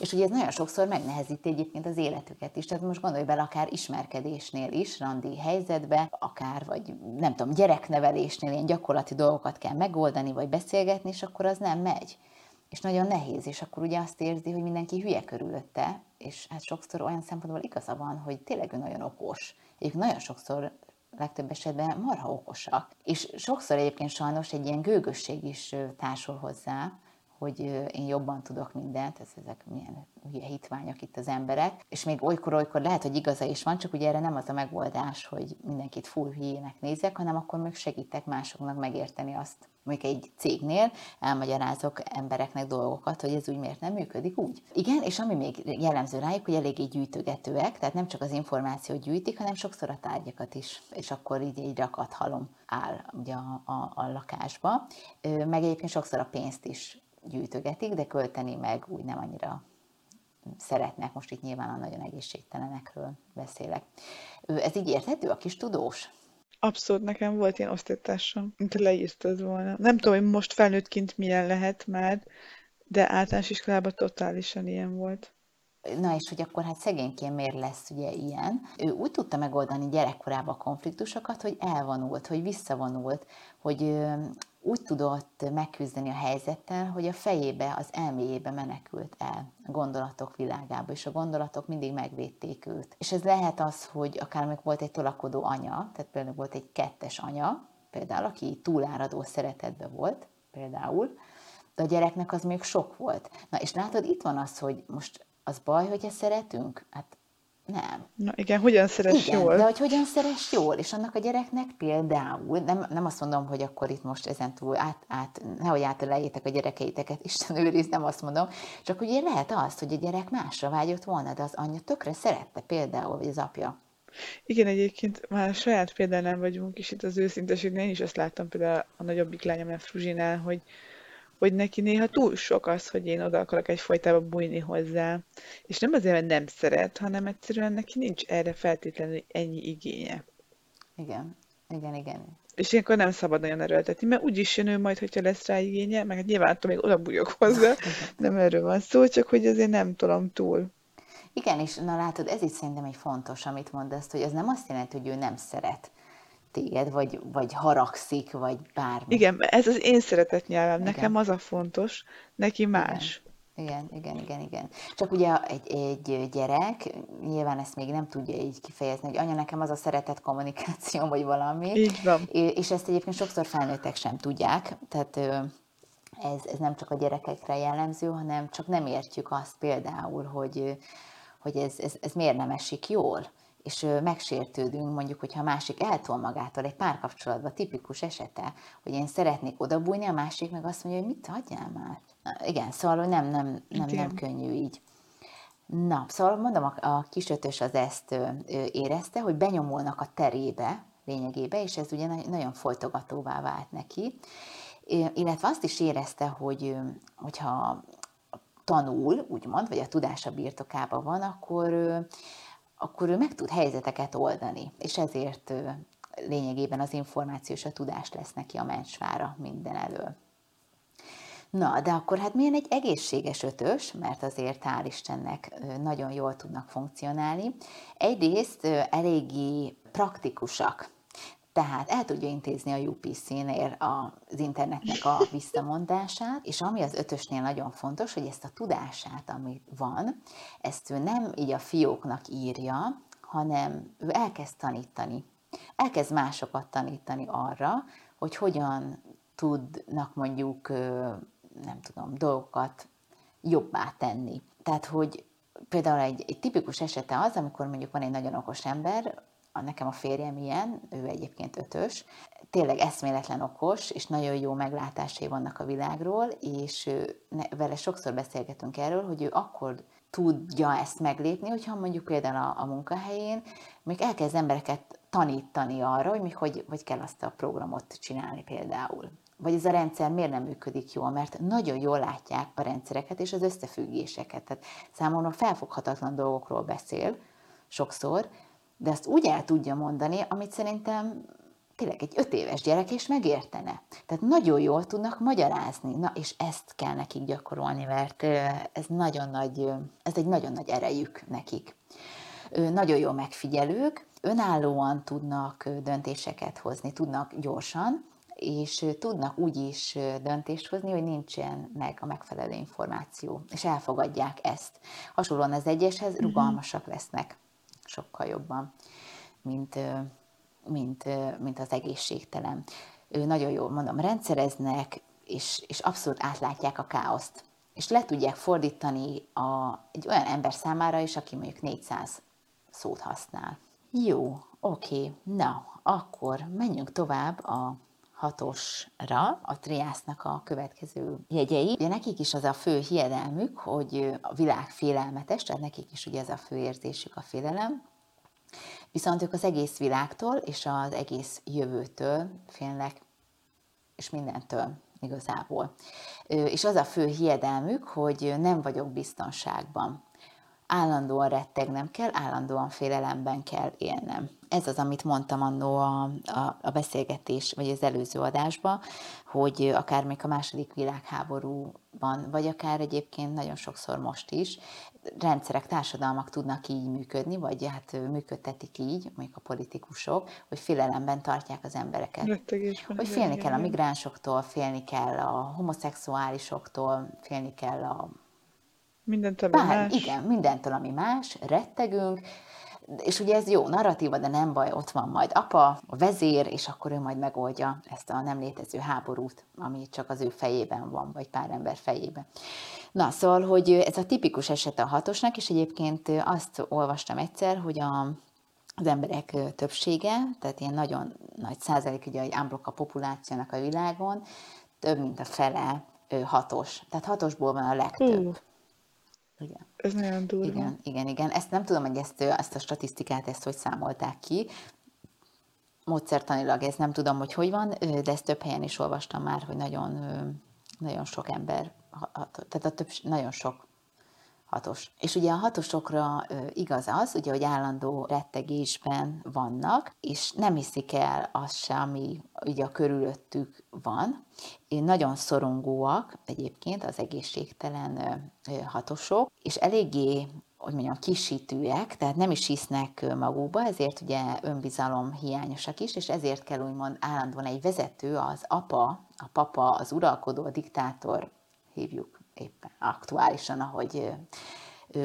és ugye ez nagyon sokszor megnehezíti egyébként az életüket is. Tehát most gondolj bele, akár ismerkedésnél is, randi helyzetbe, akár, vagy nem tudom, gyereknevelésnél ilyen gyakorlati dolgokat kell megoldani, vagy beszélgetni, és akkor az nem megy. És nagyon nehéz, és akkor ugye azt érzi, hogy mindenki hülye körülötte, és hát sokszor olyan szempontból igaza van, hogy tényleg ő nagyon okos. Egyébként nagyon sokszor legtöbb esetben marha okosak. És sokszor egyébként sajnos egy ilyen gőgösség is társul hozzá, hogy én jobban tudok mindent, ez, ezek milyen hülye hitványok itt az emberek, és még olykor-olykor lehet, hogy igaza is van, csak ugye erre nem az a megoldás, hogy mindenkit full hülyének nézek, hanem akkor még segítek másoknak megérteni azt, mondjuk egy cégnél elmagyarázok embereknek dolgokat, hogy ez úgy miért nem működik úgy. Igen, és ami még jellemző rájuk, hogy eléggé gyűjtögetőek, tehát nem csak az információt gyűjtik, hanem sokszor a tárgyakat is, és akkor így egy rakat halom áll ugye a, a, a lakásba. Meg egyébként sokszor a pénzt is gyűjtögetik, de költeni meg úgy nem annyira szeretnek, most itt nyilván a nagyon egészségtelenekről beszélek. Ez így érthető, a kis tudós? Abszolút, nekem volt ilyen osztálytársam, mint leírtad volna. Nem tudom, hogy most felnőttként milyen lehet már, de általános iskolában totálisan ilyen volt. Na és hogy akkor hát szegényként miért lesz ugye ilyen? Ő úgy tudta megoldani gyerekkorában a konfliktusokat, hogy elvonult, hogy visszavonult, hogy úgy tudott megküzdeni a helyzettel, hogy a fejébe, az elméjébe menekült el a gondolatok világába, és a gondolatok mindig megvédték őt. És ez lehet az, hogy akár még volt egy tolakodó anya, tehát például volt egy kettes anya, például, aki túláradó szeretetbe volt, például, de a gyereknek az még sok volt. Na és látod, itt van az, hogy most az baj, hogyha szeretünk? Hát nem. Na igen, hogyan szeres igen, jól? de hogy hogyan szeres jól, és annak a gyereknek például, nem, nem azt mondom, hogy akkor itt most ezen túl át, át nehogy átelejétek a gyerekeiteket, Isten őriz, nem azt mondom, csak ugye lehet az, hogy a gyerek másra vágyott volna, de az anyja tökre szerette például, vagy az apja. Igen, egyébként már a saját példánál vagyunk, és itt az őszinteségnél én is azt láttam például a nagyobbik lányom, a Fruzsinál, hogy hogy neki néha túl sok az, hogy én oda akarok egyfajtában bújni hozzá. És nem azért, mert nem szeret, hanem egyszerűen neki nincs erre feltétlenül ennyi igénye. Igen, igen, igen. És ilyenkor nem szabad nagyon erőltetni, mert úgyis jön ő majd, hogyha lesz rá igénye, meg hát nyilván még oda bújok hozzá, nem erről van szó, csak hogy azért nem tolom túl. Igen, és na látod, ez itt szerintem egy fontos, amit mondasz, hogy ez nem azt jelenti, hogy ő nem szeret téged, vagy, vagy haragszik, vagy bármi. Igen, ez az én szeretett nyelvem, igen. nekem az a fontos, neki más. Igen. Igen, igen, igen, igen. Csak ugye egy, egy gyerek, nyilván ezt még nem tudja így kifejezni, hogy anya, nekem az a szeretett kommunikáció, vagy valami. Így van. És ezt egyébként sokszor felnőttek sem tudják, tehát ez, ez nem csak a gyerekekre jellemző, hanem csak nem értjük azt például, hogy, hogy ez, ez, ez miért nem esik jól és megsértődünk, mondjuk, hogyha a másik eltol magától egy párkapcsolatban, tipikus esete, hogy én szeretnék odabújni, a másik meg azt mondja, hogy mit hagyjál már. Na, igen, szóval hogy nem, nem, nem, nem könnyű így. Na, szóval mondom, a, a kisötös az ezt érezte, hogy benyomulnak a terébe, lényegébe, és ez ugye nagyon folytogatóvá vált neki. Illetve azt is érezte, hogy hogyha tanul, úgymond, vagy a tudása birtokában van, akkor akkor ő meg tud helyzeteket oldani, és ezért lényegében az információ és a tudás lesz neki a mencsvára minden elől. Na, de akkor hát milyen egy egészséges ötös, mert azért hál' Istennek nagyon jól tudnak funkcionálni. Egyrészt eléggé praktikusak, tehát el tudja intézni a UPC-nél az internetnek a visszamondását, és ami az ötösnél nagyon fontos, hogy ezt a tudását, ami van, ezt ő nem így a fióknak írja, hanem ő elkezd tanítani. Elkezd másokat tanítani arra, hogy hogyan tudnak mondjuk, nem tudom, dolgokat jobbá tenni. Tehát, hogy például egy, egy tipikus esete az, amikor mondjuk van egy nagyon okos ember, a, nekem a férjem ilyen, ő egyébként ötös, tényleg eszméletlen okos, és nagyon jó meglátásai vannak a világról, és ne, vele sokszor beszélgetünk erről, hogy ő akkor tudja ezt meglépni, hogyha mondjuk például a, a munkahelyén még elkezd embereket tanítani arra, hogy, még hogy, hogy kell azt a programot csinálni például. Vagy ez a rendszer miért nem működik jól, mert nagyon jól látják a rendszereket és az összefüggéseket. Tehát számomra felfoghatatlan dolgokról beszél sokszor, de azt úgy el tudja mondani, amit szerintem tényleg egy öt éves gyerek is megértene. Tehát nagyon jól tudnak magyarázni, na és ezt kell nekik gyakorolni, mert ez nagyon nagy, ez egy nagyon nagy erejük nekik. Nagyon jó megfigyelők, önállóan tudnak döntéseket hozni, tudnak gyorsan, és tudnak úgy is döntést hozni, hogy nincsen meg a megfelelő információ, és elfogadják ezt. Hasonlóan az egyeshez mhm. rugalmasak lesznek sokkal jobban, mint, mint, mint az egészségtelen. Ő nagyon jól mondom, rendszereznek, és, és abszolút átlátják a káoszt. És le tudják fordítani a, egy olyan ember számára is, aki mondjuk 400 szót használ. Jó, oké, na, akkor menjünk tovább a hatosra, a triásznak a következő jegyei. Ugye nekik is az a fő hiedelmük, hogy a világ félelmetes, tehát nekik is ugye ez a fő érzésük a félelem, viszont ők az egész világtól és az egész jövőtől félnek, és mindentől igazából. És az a fő hiedelmük, hogy nem vagyok biztonságban állandóan rettegnem kell, állandóan félelemben kell élnem. Ez az, amit mondtam annó a, a, a beszélgetés, vagy az előző adásban, hogy akár még a második világháborúban, vagy akár egyébként nagyon sokszor most is, rendszerek, társadalmak tudnak így működni, vagy hát működtetik így, mondjuk a politikusok, hogy félelemben tartják az embereket. Rettegésben hogy félni kell a migránsoktól, félni kell a homoszexuálisoktól, félni kell a Mindentől, ami Bár, más. Igen, mindentől, ami más, rettegünk, és ugye ez jó narratíva, de nem baj, ott van majd apa, a vezér, és akkor ő majd megoldja ezt a nem létező háborút, ami csak az ő fejében van, vagy pár ember fejében. Na, szóval, hogy ez a tipikus eset a hatosnak, és egyébként azt olvastam egyszer, hogy a, az emberek többsége, tehát ilyen nagyon nagy százalék, ugye, hogy ámblok a populációnak a világon, több mint a fele hatos. Tehát hatosból van a legtöbb. Hmm. Igen. Ez nagyon durva. Igen, igen, igen. Ezt nem tudom, hogy ezt, ezt a statisztikát, ezt hogy számolták ki. Módszertanilag ez nem tudom, hogy hogy van, de ezt több helyen is olvastam már, hogy nagyon, nagyon sok ember, tehát a több, nagyon sok hatos. És ugye a hatosokra igaz az, ugye, hogy állandó rettegésben vannak, és nem hiszik el azt sem, ami ugye a körülöttük van. Nagyon szorongóak egyébként az egészségtelen hatosok, és eléggé hogy mondjam, kisítőek, tehát nem is hisznek magukba, ezért ugye önbizalom hiányosak is, és ezért kell úgymond állandóan egy vezető, az apa, a papa, az uralkodó, a diktátor, hívjuk éppen aktuálisan, ahogy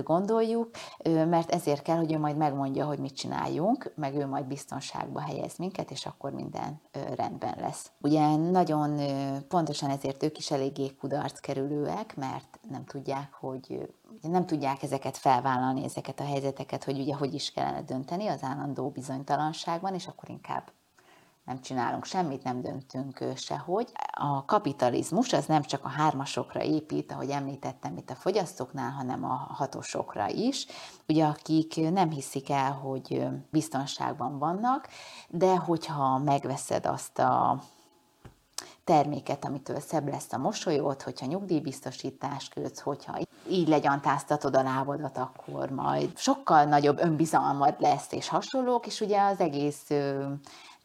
gondoljuk, mert ezért kell, hogy ő majd megmondja, hogy mit csináljunk, meg ő majd biztonságba helyez minket, és akkor minden rendben lesz. Ugye nagyon pontosan ezért ők is eléggé kudarc kerülőek, mert nem tudják, hogy nem tudják ezeket felvállalni, ezeket a helyzeteket, hogy ugye hogy is kellene dönteni az állandó bizonytalanságban, és akkor inkább nem csinálunk semmit, nem döntünk sehogy. A kapitalizmus az nem csak a hármasokra épít, ahogy említettem itt a fogyasztóknál, hanem a hatosokra is, ugye akik nem hiszik el, hogy biztonságban vannak, de hogyha megveszed azt a terméket, amitől szebb lesz a mosolyod, hogyha nyugdíjbiztosítást kötsz, hogyha így legyantáztatod a lábodat, akkor majd sokkal nagyobb önbizalmad lesz, és hasonlók, és ugye az egész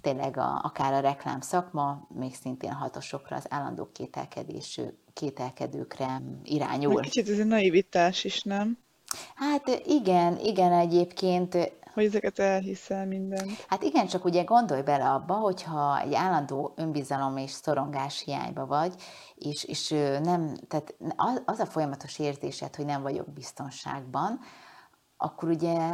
tényleg a, akár a reklám szakma, még szintén hatosokra, az állandó kételkedés, kételkedőkre irányul. Meg kicsit ez egy naivitás is, nem? Hát igen, igen egyébként. Hogy ezeket elhiszel mindent. Hát igen, csak ugye gondolj bele abba, hogyha egy állandó önbizalom és szorongás hiányba vagy, és, és nem, tehát az a folyamatos érzésed, hogy nem vagyok biztonságban, akkor ugye,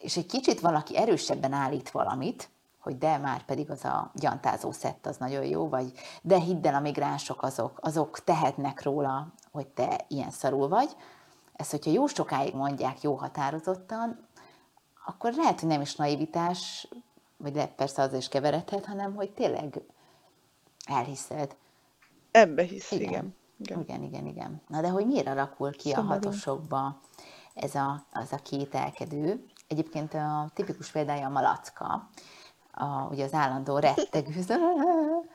és egy kicsit valaki erősebben állít valamit, hogy de már pedig az a gyantázó szett az nagyon jó, vagy de hidd el, a migránsok azok, azok tehetnek róla, hogy te ilyen szarul vagy. Ezt, hogyha jó sokáig mondják jó határozottan, akkor lehet, hogy nem is naivitás, vagy de persze az is keveredhet, hanem hogy tényleg elhiszed. Ebbe hisz, igen. igen. Igen, igen, igen. igen. Na de hogy miért alakul ki Szabadon. a hatosokba ez a, az a kételkedő? Egyébként a tipikus példája a malacka, a, ugye az állandó rettegő,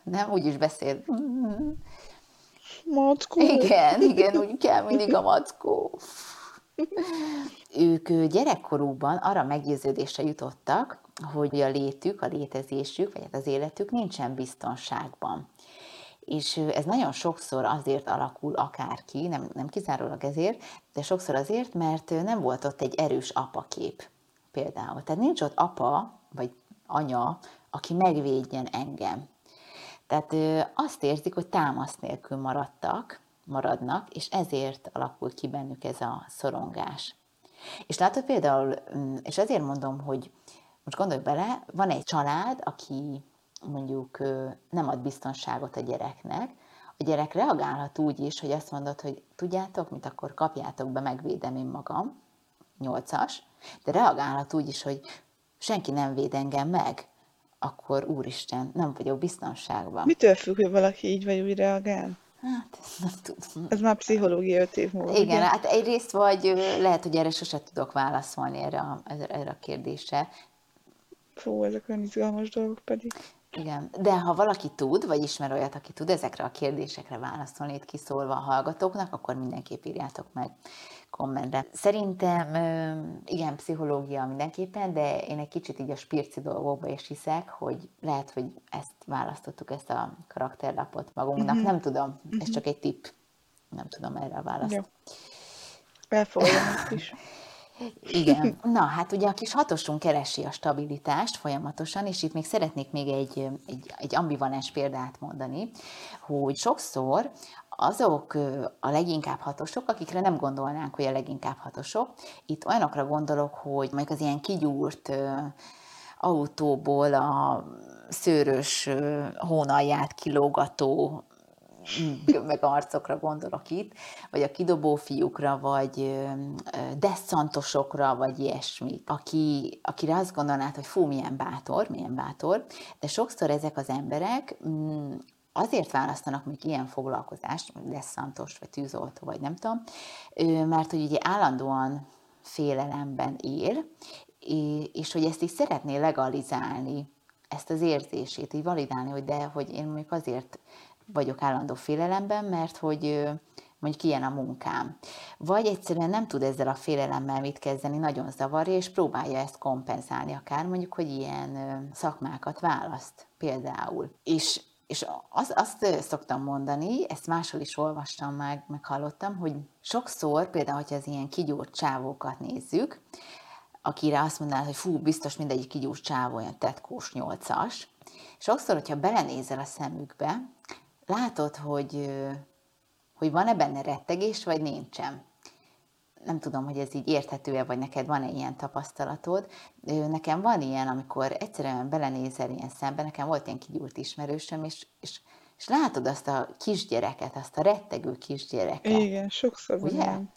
nem, úgy is beszél. Mackó. Igen, igen, úgy kell mindig a mackó. Ők gyerekkorúban arra meggyőződésre jutottak, hogy a létük, a létezésük, vagy hát az életük nincsen biztonságban. És ez nagyon sokszor azért alakul akár ki, nem, nem kizárólag ezért, de sokszor azért, mert nem volt ott egy erős apakép például. Tehát nincs ott apa, vagy anya, aki megvédjen engem. Tehát azt érzik, hogy támasz nélkül maradtak, maradnak, és ezért alakul ki bennük ez a szorongás. És látod például, mm, és ezért mondom, hogy most gondolj bele, van egy család, aki mondjuk nem ad biztonságot a gyereknek, a gyerek reagálhat úgy is, hogy azt mondod, hogy tudjátok, mint akkor kapjátok be, megvédem én magam, nyolcas, de reagálhat úgy is, hogy senki nem véd engem meg, akkor úristen, nem vagyok biztonságban. Mitől függ, hogy valaki így vagy úgy reagál? Hát, nem tudom. Ez már pszichológia öt év múlva. Igen, ugye? hát egyrészt vagy lehet, hogy erre sose tudok válaszolni erre a, erre a kérdésre. Fú, ezek olyan izgalmas dolgok pedig. Igen, de ha valaki tud, vagy ismer olyat, aki tud ezekre a kérdésekre válaszolni itt kiszólva a hallgatóknak, akkor mindenképp írjátok meg kommentre. Szerintem igen, pszichológia mindenképpen, de én egy kicsit így a spirci dolgokba is hiszek, hogy lehet, hogy ezt választottuk, ezt a karakterlapot magunknak. Uh-huh. Nem tudom, ez uh-huh. csak egy tipp. Nem tudom erre a választ. Jó. Is. Igen. Na, hát ugye a kis hatosunk keresi a stabilitást folyamatosan, és itt még szeretnék még egy, egy, egy ambivalens példát mondani, hogy sokszor azok a leginkább hatosok, akikre nem gondolnánk, hogy a leginkább hatosok, itt olyanokra gondolok, hogy mondjuk az ilyen kigyúrt autóból a szőrös hónalját kilógató meg arcokra gondolok itt, vagy a kidobó fiúkra, vagy desszantosokra, vagy ilyesmi, aki, akire azt gondolnád, hogy fú, milyen bátor, milyen bátor, de sokszor ezek az emberek mm, azért választanak még ilyen foglalkozást, desszantos, vagy tűzoltó, vagy nem tudom, mert hogy ugye állandóan félelemben él, és hogy ezt is szeretné legalizálni, ezt az érzését, így validálni, hogy de, hogy én mondjuk azért vagyok állandó félelemben, mert hogy mondjuk ilyen a munkám. Vagy egyszerűen nem tud ezzel a félelemmel mit kezdeni, nagyon zavarja, és próbálja ezt kompenzálni, akár mondjuk, hogy ilyen szakmákat választ például. És és az, azt szoktam mondani, ezt máshol is olvastam meg, meghallottam, hogy sokszor, például, hogyha az ilyen kigyúrt csávókat nézzük, akire azt mondanád, hogy fú, biztos mindegyik kigyúrt csávó olyan tetkós nyolcas, sokszor, hogyha belenézel a szemükbe, látod, hogy, hogy van-e benne rettegés, vagy nincsen. Nem tudom, hogy ez így érthető-e, vagy neked van-e ilyen tapasztalatod. Nekem van ilyen, amikor egyszerűen belenézel ilyen szembe, nekem volt ilyen kigyúrt ismerősöm, és, és, és látod azt a kisgyereket, azt a rettegő kisgyereket. Igen, sokszor Ugye? Van.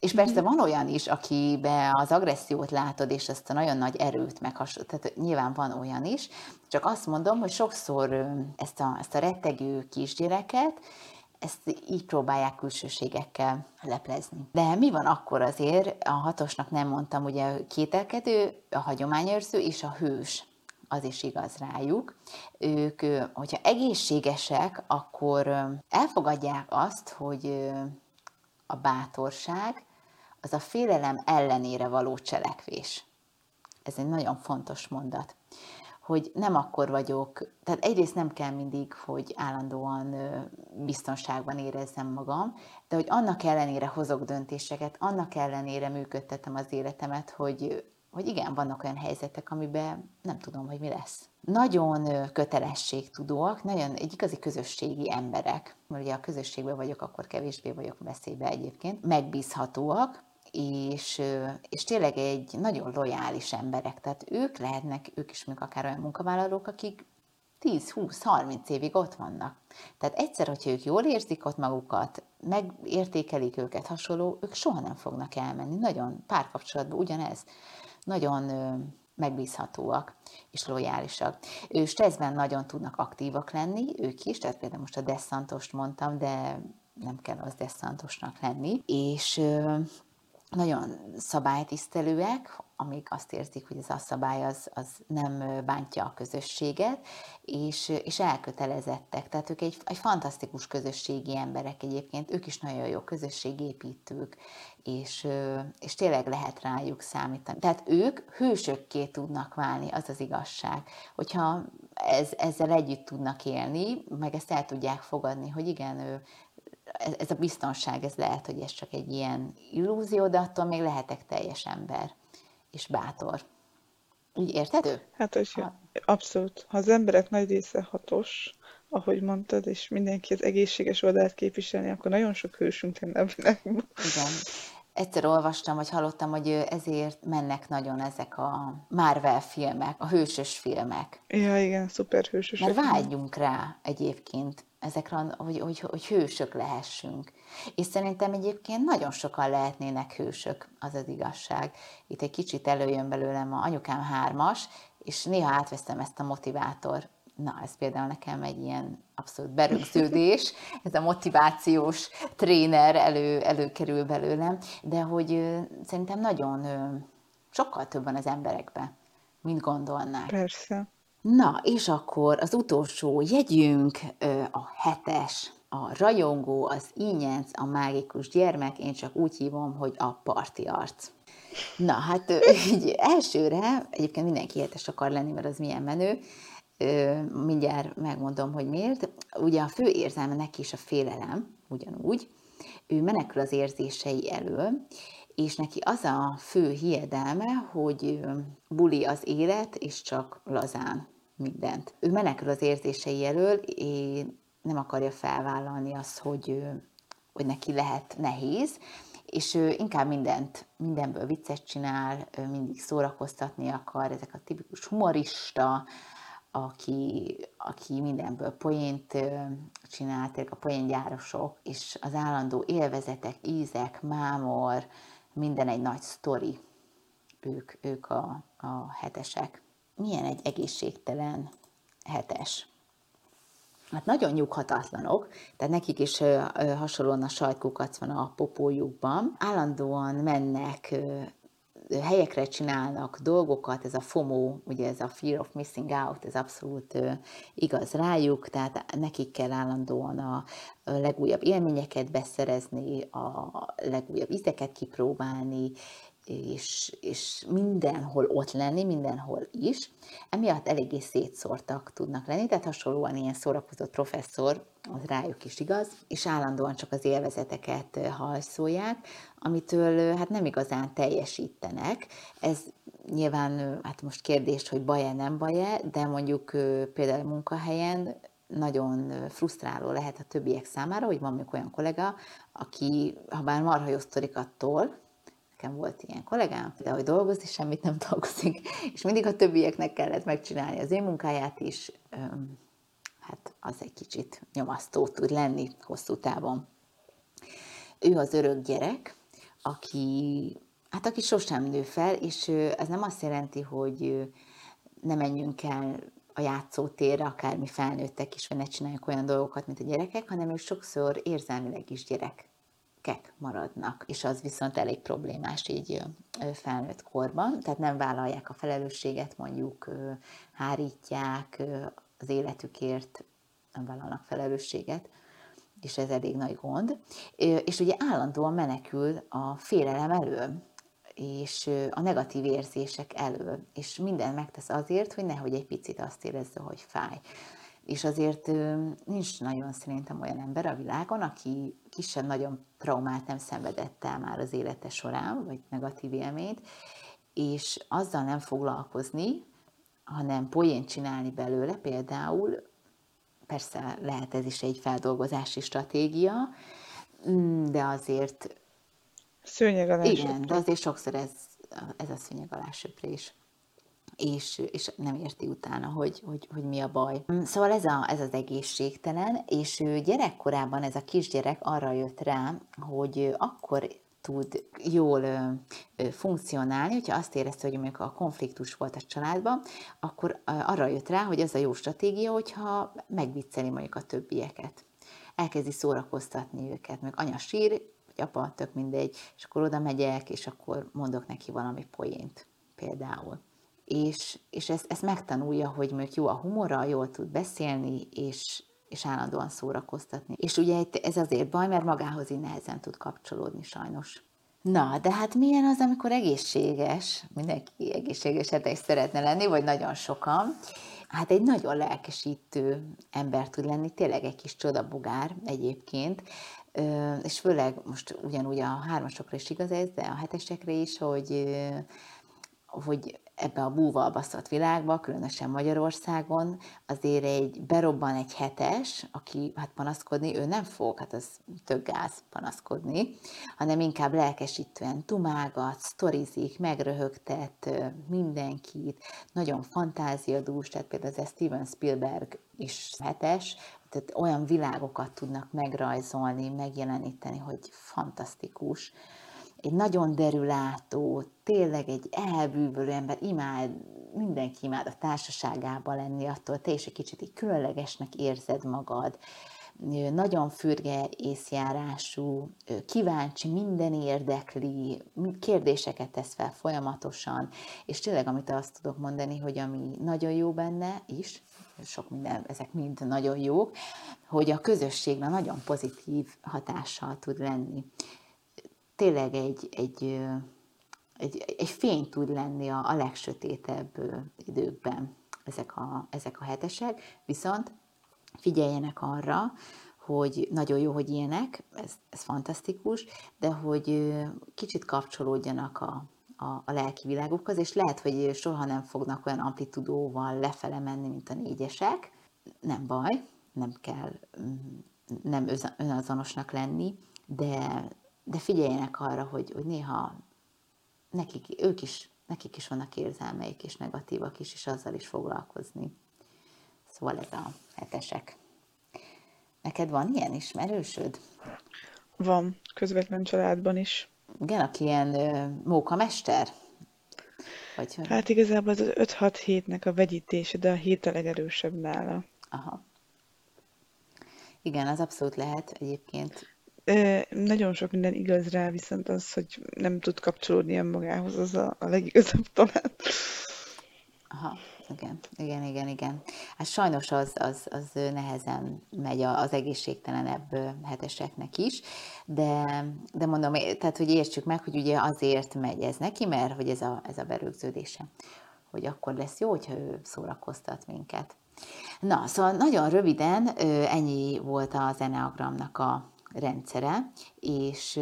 És persze van olyan is, akibe az agressziót látod, és ezt a nagyon nagy erőt meghasonlít. Tehát nyilván van olyan is. Csak azt mondom, hogy sokszor ezt a, ezt a rettegő kisgyereket, ezt így próbálják külsőségekkel leplezni. De mi van akkor azért, a hatosnak nem mondtam, ugye a kételkedő, a hagyományőrző és a hős az is igaz rájuk. Ők, hogyha egészségesek, akkor elfogadják azt, hogy a bátorság az a félelem ellenére való cselekvés. Ez egy nagyon fontos mondat hogy nem akkor vagyok, tehát egyrészt nem kell mindig, hogy állandóan biztonságban érezzem magam, de hogy annak ellenére hozok döntéseket, annak ellenére működtetem az életemet, hogy, hogy igen, vannak olyan helyzetek, amiben nem tudom, hogy mi lesz. Nagyon kötelességtudóak, nagyon egy igazi közösségi emberek, mert ugye a közösségben vagyok, akkor kevésbé vagyok veszélybe egyébként, megbízhatóak, és, és tényleg egy nagyon lojális emberek, tehát ők lehetnek, ők is még akár olyan munkavállalók, akik 10-20-30 évig ott vannak. Tehát egyszer, hogyha ők jól érzik ott magukat, megértékelik őket hasonló, ők soha nem fognak elmenni. Nagyon párkapcsolatban ugyanez. Nagyon megbízhatóak és lojálisak. Ő stresszben nagyon tudnak aktívak lenni, ők is, tehát például most a Desantost mondtam, de nem kell az Desantosnak lenni, és nagyon szabálytisztelőek, amíg azt érzik, hogy ez a szabály az, az nem bántja a közösséget, és, és elkötelezettek. Tehát ők egy, egy fantasztikus közösségi emberek egyébként, ők is nagyon jó közösségépítők, és, és tényleg lehet rájuk számítani. Tehát ők hősökké tudnak válni, az az igazság. Hogyha ez, ezzel együtt tudnak élni, meg ezt el tudják fogadni, hogy igen, ő ez, a biztonság, ez lehet, hogy ez csak egy ilyen illúzió, de attól még lehetek teljes ember és bátor. Úgy érted? Hát, hogy ha. abszolút. Ha az emberek nagy része hatos, ahogy mondtad, és mindenki az egészséges oldalt képviselni, akkor nagyon sok hősünk lenne a világban. Igen. Egyszer olvastam, vagy hallottam, hogy ezért mennek nagyon ezek a Marvel filmek, a hősös filmek. Ja, igen, szuper hősös. Mert vágyjunk rá egyébként ezekre, hogy, hogy, hogy hősök lehessünk. És szerintem egyébként nagyon sokan lehetnének hősök, az az igazság. Itt egy kicsit előjön belőlem a anyukám hármas, és néha átveszem ezt a motivátor. Na, ez például nekem egy ilyen abszolút berögződés, ez a motivációs tréner elő, előkerül belőlem, de hogy szerintem nagyon sokkal több van az emberekben, mint gondolnák. Persze. Na, és akkor az utolsó jegyünk a hetes, a rajongó, az ínyenc, a mágikus gyermek, én csak úgy hívom, hogy a parti arc. Na, hát így elsőre, egyébként mindenki hetes akar lenni, mert az milyen menő, mindjárt megmondom, hogy miért. Ugye a fő érzelme neki is a félelem, ugyanúgy. Ő menekül az érzései elől, és neki az a fő hiedelme, hogy buli az élet, és csak lazán mindent. Ő menekül az érzései elől, és nem akarja felvállalni azt, hogy, hogy neki lehet nehéz, és ő inkább mindent, mindenből viccet csinál, mindig szórakoztatni akar, ezek a tipikus humorista, aki, aki mindenből poént csinál, tényleg a poéngyárosok, és az állandó élvezetek, ízek, mámor, minden egy nagy sztori, ők, ők a, a hetesek. Milyen egy egészségtelen hetes? Hát nagyon nyughatatlanok, tehát nekik is hasonlóan a sajtkukac van a popójukban. Állandóan mennek helyekre csinálnak dolgokat, ez a FOMO, ugye ez a Fear of Missing Out, ez abszolút igaz rájuk, tehát nekik kell állandóan a legújabb élményeket beszerezni, a legújabb ízeket kipróbálni, és, és mindenhol ott lenni, mindenhol is. Emiatt eléggé szétszórtak tudnak lenni, tehát hasonlóan ilyen szórakozott professzor, az rájuk is igaz, és állandóan csak az élvezeteket hajszolják, amitől hát nem igazán teljesítenek. Ez nyilván hát most kérdés, hogy baj-e, nem baj-e, de mondjuk például munkahelyen nagyon frusztráló lehet a többiek számára, hogy van még olyan kollega, aki, ha bár marha attól, Nekem volt ilyen kollégám, de hogy dolgozni, semmit nem dolgozik, és mindig a többieknek kellett megcsinálni az én munkáját is, hát az egy kicsit nyomasztó tud lenni hosszú távon. Ő az örök gyerek, aki, hát aki sosem nő fel, és ez nem azt jelenti, hogy ne menjünk el a játszótérre, akármi felnőttek is, vagy ne csináljuk olyan dolgokat, mint a gyerekek, hanem ő sokszor érzelmileg is gyerek kek maradnak, és az viszont elég problémás így felnőtt korban, tehát nem vállalják a felelősséget, mondjuk hárítják az életükért, nem vállalnak felelősséget, és ez elég nagy gond. És ugye állandóan menekül a félelem elől, és a negatív érzések elől, és minden megtesz azért, hogy nehogy egy picit azt érezze, hogy fáj. És azért nincs nagyon szerintem olyan ember a világon, aki kisebb nagyon traumát nem szenvedett el már az élete során, vagy negatív élményt, és azzal nem foglalkozni, hanem poént csinálni belőle, például, persze lehet ez is egy feldolgozási stratégia, mm, de azért Szőnyeg alá Igen, de azért sokszor ez, ez a szőnyeg alá söprés és, és nem érti utána, hogy, hogy, hogy mi a baj. Szóval ez, a, ez az egészségtelen, és gyerekkorában ez a kisgyerek arra jött rá, hogy akkor tud jól ö, ö, funkcionálni, hogyha azt érezte, hogy mondjuk a konfliktus volt a családban, akkor arra jött rá, hogy az a jó stratégia, hogyha megvicceli mondjuk a többieket. Elkezdi szórakoztatni őket, meg anya sír, vagy apa, tök mindegy, és akkor oda megyek, és akkor mondok neki valami poént például és, és ezt, ezt megtanulja, hogy mondjuk jó a humora, jól tud beszélni, és, és állandóan szórakoztatni. És ugye ez azért baj, mert magához így nehezen tud kapcsolódni sajnos. Na, de hát milyen az, amikor egészséges, mindenki egészséges is szeretne lenni, vagy nagyon sokan, hát egy nagyon lelkesítő ember tud lenni, tényleg egy kis csodabogár egyébként, és főleg most ugyanúgy a hármasokra is igaz ez, de a hetesekre is, hogy, hogy ebbe a búval baszott világba, különösen Magyarországon, azért egy berobban egy hetes, aki hát panaszkodni, ő nem fog, hát az tök gáz panaszkodni, hanem inkább lelkesítően tumágat, sztorizik, megröhögtet mindenkit, nagyon fantáziadús, tehát például ez Steven Spielberg is hetes, tehát olyan világokat tudnak megrajzolni, megjeleníteni, hogy fantasztikus egy nagyon derülátó, tényleg egy elbűvölő ember, imád, mindenki imád a társaságában lenni, attól te is egy kicsit így különlegesnek érzed magad, nagyon fürge észjárású, kíváncsi, minden érdekli, kérdéseket tesz fel folyamatosan, és tényleg, amit azt tudok mondani, hogy ami nagyon jó benne is, sok minden, ezek mind nagyon jók, hogy a közösségben nagyon pozitív hatással tud lenni tényleg egy, egy, egy, egy fény tud lenni a, a legsötétebb időkben ezek a, ezek a hetesek, viszont figyeljenek arra, hogy nagyon jó, hogy ilyenek, ez, ez fantasztikus, de hogy kicsit kapcsolódjanak a, a, a lelki világukhoz, és lehet, hogy soha nem fognak olyan amplitudóval lefele menni, mint a négyesek. Nem baj, nem kell mm, nem önazonosnak lenni, de de figyeljenek arra, hogy, hogy néha nekik, ők is, nekik is vannak érzelmeik, és negatívak is, és azzal is foglalkozni. Szóval ez a hetesek. Neked van ilyen ismerősöd? Van, közvetlen családban is. Igen, aki ilyen ö, mókamester? Vagy, hát igazából az 5-6 hétnek a vegyítése, de a hét a legerősebb nála. Aha. Igen, az abszolút lehet egyébként nagyon sok minden igaz rá, viszont az, hogy nem tud kapcsolódni magához, az a, a legigazabb talán. Aha, igen, igen, igen, igen. Hát sajnos az, az, az nehezen megy az egészségtelenebb heteseknek is, de, de mondom, tehát hogy értsük meg, hogy ugye azért megy ez neki, mert hogy ez a, ez a berögződése, hogy akkor lesz jó, hogyha ő szórakoztat minket. Na, szóval nagyon röviden ennyi volt az Enneagramnak a rendszere, és,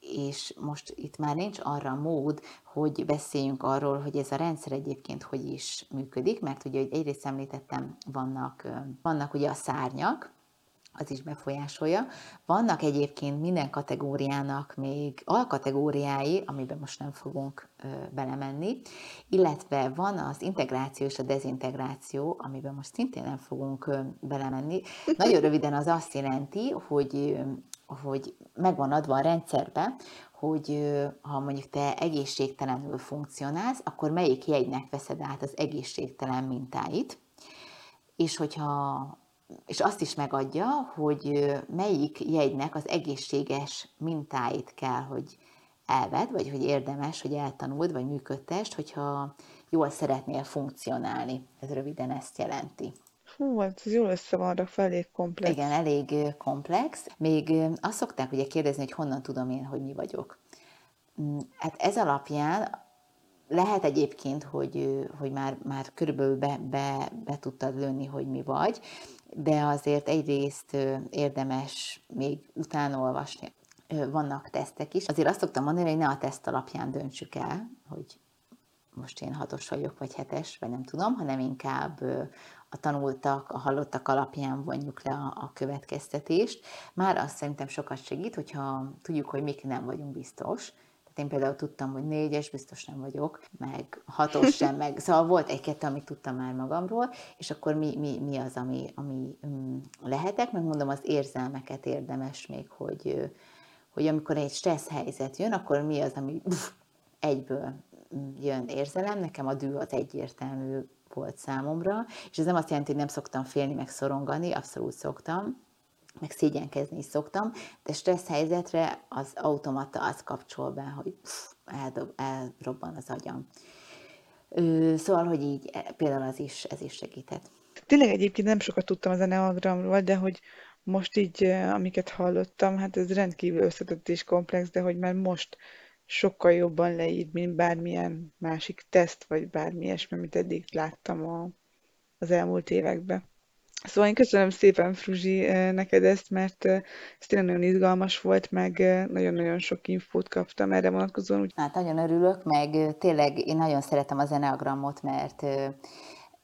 és most itt már nincs arra mód, hogy beszéljünk arról, hogy ez a rendszer egyébként hogy is működik, mert ugye egyrészt említettem, vannak, vannak ugye a szárnyak, az is befolyásolja. Vannak egyébként minden kategóriának még alkategóriái, amiben most nem fogunk belemenni, illetve van az integráció és a dezintegráció, amiben most szintén nem fogunk belemenni. Nagyon röviden az azt jelenti, hogy, hogy megvan adva a rendszerbe, hogy ha mondjuk te egészségtelenül funkcionálsz, akkor melyik jegynek veszed át az egészségtelen mintáit, és hogyha és azt is megadja, hogy melyik jegynek az egészséges mintáit kell, hogy elved, vagy hogy érdemes, hogy eltanuld, vagy működtest, hogyha jól szeretnél funkcionálni. Ez röviden ezt jelenti. Hú, hát ez jól össze van rakva, elég komplex. Igen, elég komplex. Még azt szokták ugye kérdezni, hogy honnan tudom én, hogy mi vagyok. Mm, hát ez alapján lehet egyébként, hogy, hogy már, már körülbelül be, be, be tudtad lőni, hogy mi vagy, de azért egyrészt érdemes még utána olvasni. Vannak tesztek is. Azért azt szoktam mondani, hogy ne a teszt alapján döntsük el, hogy most én hatos vagyok, vagy hetes, vagy nem tudom, hanem inkább a tanultak, a hallottak alapján vonjuk le a, a következtetést. Már azt szerintem sokat segít, hogyha tudjuk, hogy mik nem vagyunk biztos, én például tudtam, hogy négyes biztos nem vagyok, meg hatos sem, meg szóval volt egy-kettő, amit tudtam már magamról, és akkor mi, mi, mi az, ami, ami um, lehetek, meg mondom, az érzelmeket érdemes még, hogy, hogy amikor egy stressz helyzet jön, akkor mi az, ami pff, egyből jön érzelem, nekem a dű az egyértelmű volt számomra, és ez nem azt jelenti, hogy nem szoktam félni, meg szorongani, abszolút szoktam, meg szégyenkezni is szoktam, de stressz helyzetre az automata az kapcsol be, hogy pff, eldob, elrobban az agyam. Szóval, hogy így e, például az is, ez is segített. Tényleg egyébként nem sokat tudtam az eneagramról, de hogy most így, amiket hallottam, hát ez rendkívül összetett és komplex, de hogy már most sokkal jobban leír, mint bármilyen másik teszt, vagy bármi ilyesmi, amit eddig láttam a, az elmúlt években. Szóval én köszönöm szépen, Fruzsi, neked ezt, mert ez tényleg nagyon izgalmas volt, meg nagyon-nagyon sok infót kaptam erre vonatkozóan. Hát nagyon örülök, meg tényleg én nagyon szeretem az Enneagramot, mert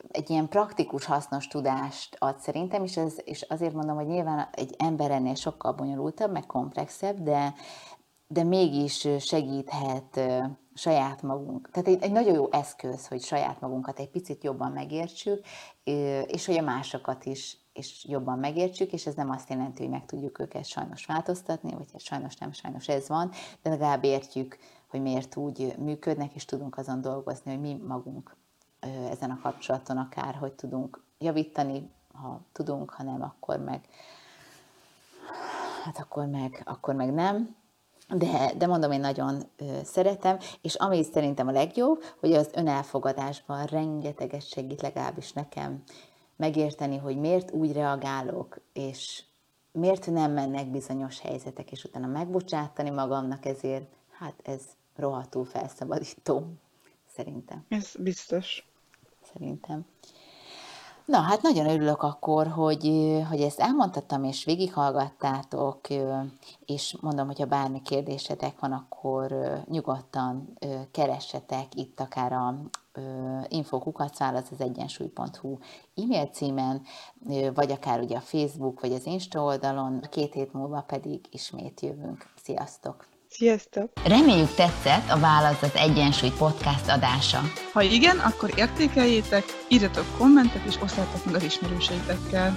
egy ilyen praktikus, hasznos tudást ad szerintem, és, ez, és azért mondom, hogy nyilván egy ember ennél sokkal bonyolultabb, meg komplexebb, de, de mégis segíthet saját magunk. Tehát egy, egy nagyon jó eszköz, hogy saját magunkat egy picit jobban megértsük, és hogy a másokat is és jobban megértsük, és ez nem azt jelenti, hogy meg tudjuk őket sajnos változtatni, vagy hát sajnos nem, sajnos ez van, de legalább értjük, hogy miért úgy működnek, és tudunk azon dolgozni, hogy mi magunk ezen a kapcsolaton akár, hogy tudunk javítani, ha tudunk, ha nem, akkor meg hát akkor meg, akkor meg nem. De, de mondom, én nagyon ö, szeretem, és ami szerintem a legjobb, hogy az önelfogadásban rengeteget segít legalábbis nekem megérteni, hogy miért úgy reagálok, és miért nem mennek bizonyos helyzetek, és utána megbocsátani magamnak ezért, hát ez rohadtul felszabadító, szerintem. Ez biztos. Szerintem. Na, hát nagyon örülök akkor, hogy, hogy ezt elmondhattam, és végighallgattátok, és mondom, hogyha bármi kérdésetek van, akkor nyugodtan keressetek itt akár a infokukacál, az az egyensúly.hu e-mail címen, vagy akár ugye a Facebook, vagy az Insta oldalon. Két hét múlva pedig ismét jövünk. Sziasztok! Sziasztok! Reméljük tetszett a Válasz az Egyensúly podcast adása. Ha igen, akkor értékeljétek, írjatok kommentet és osszátok meg az ismerőseitekkel.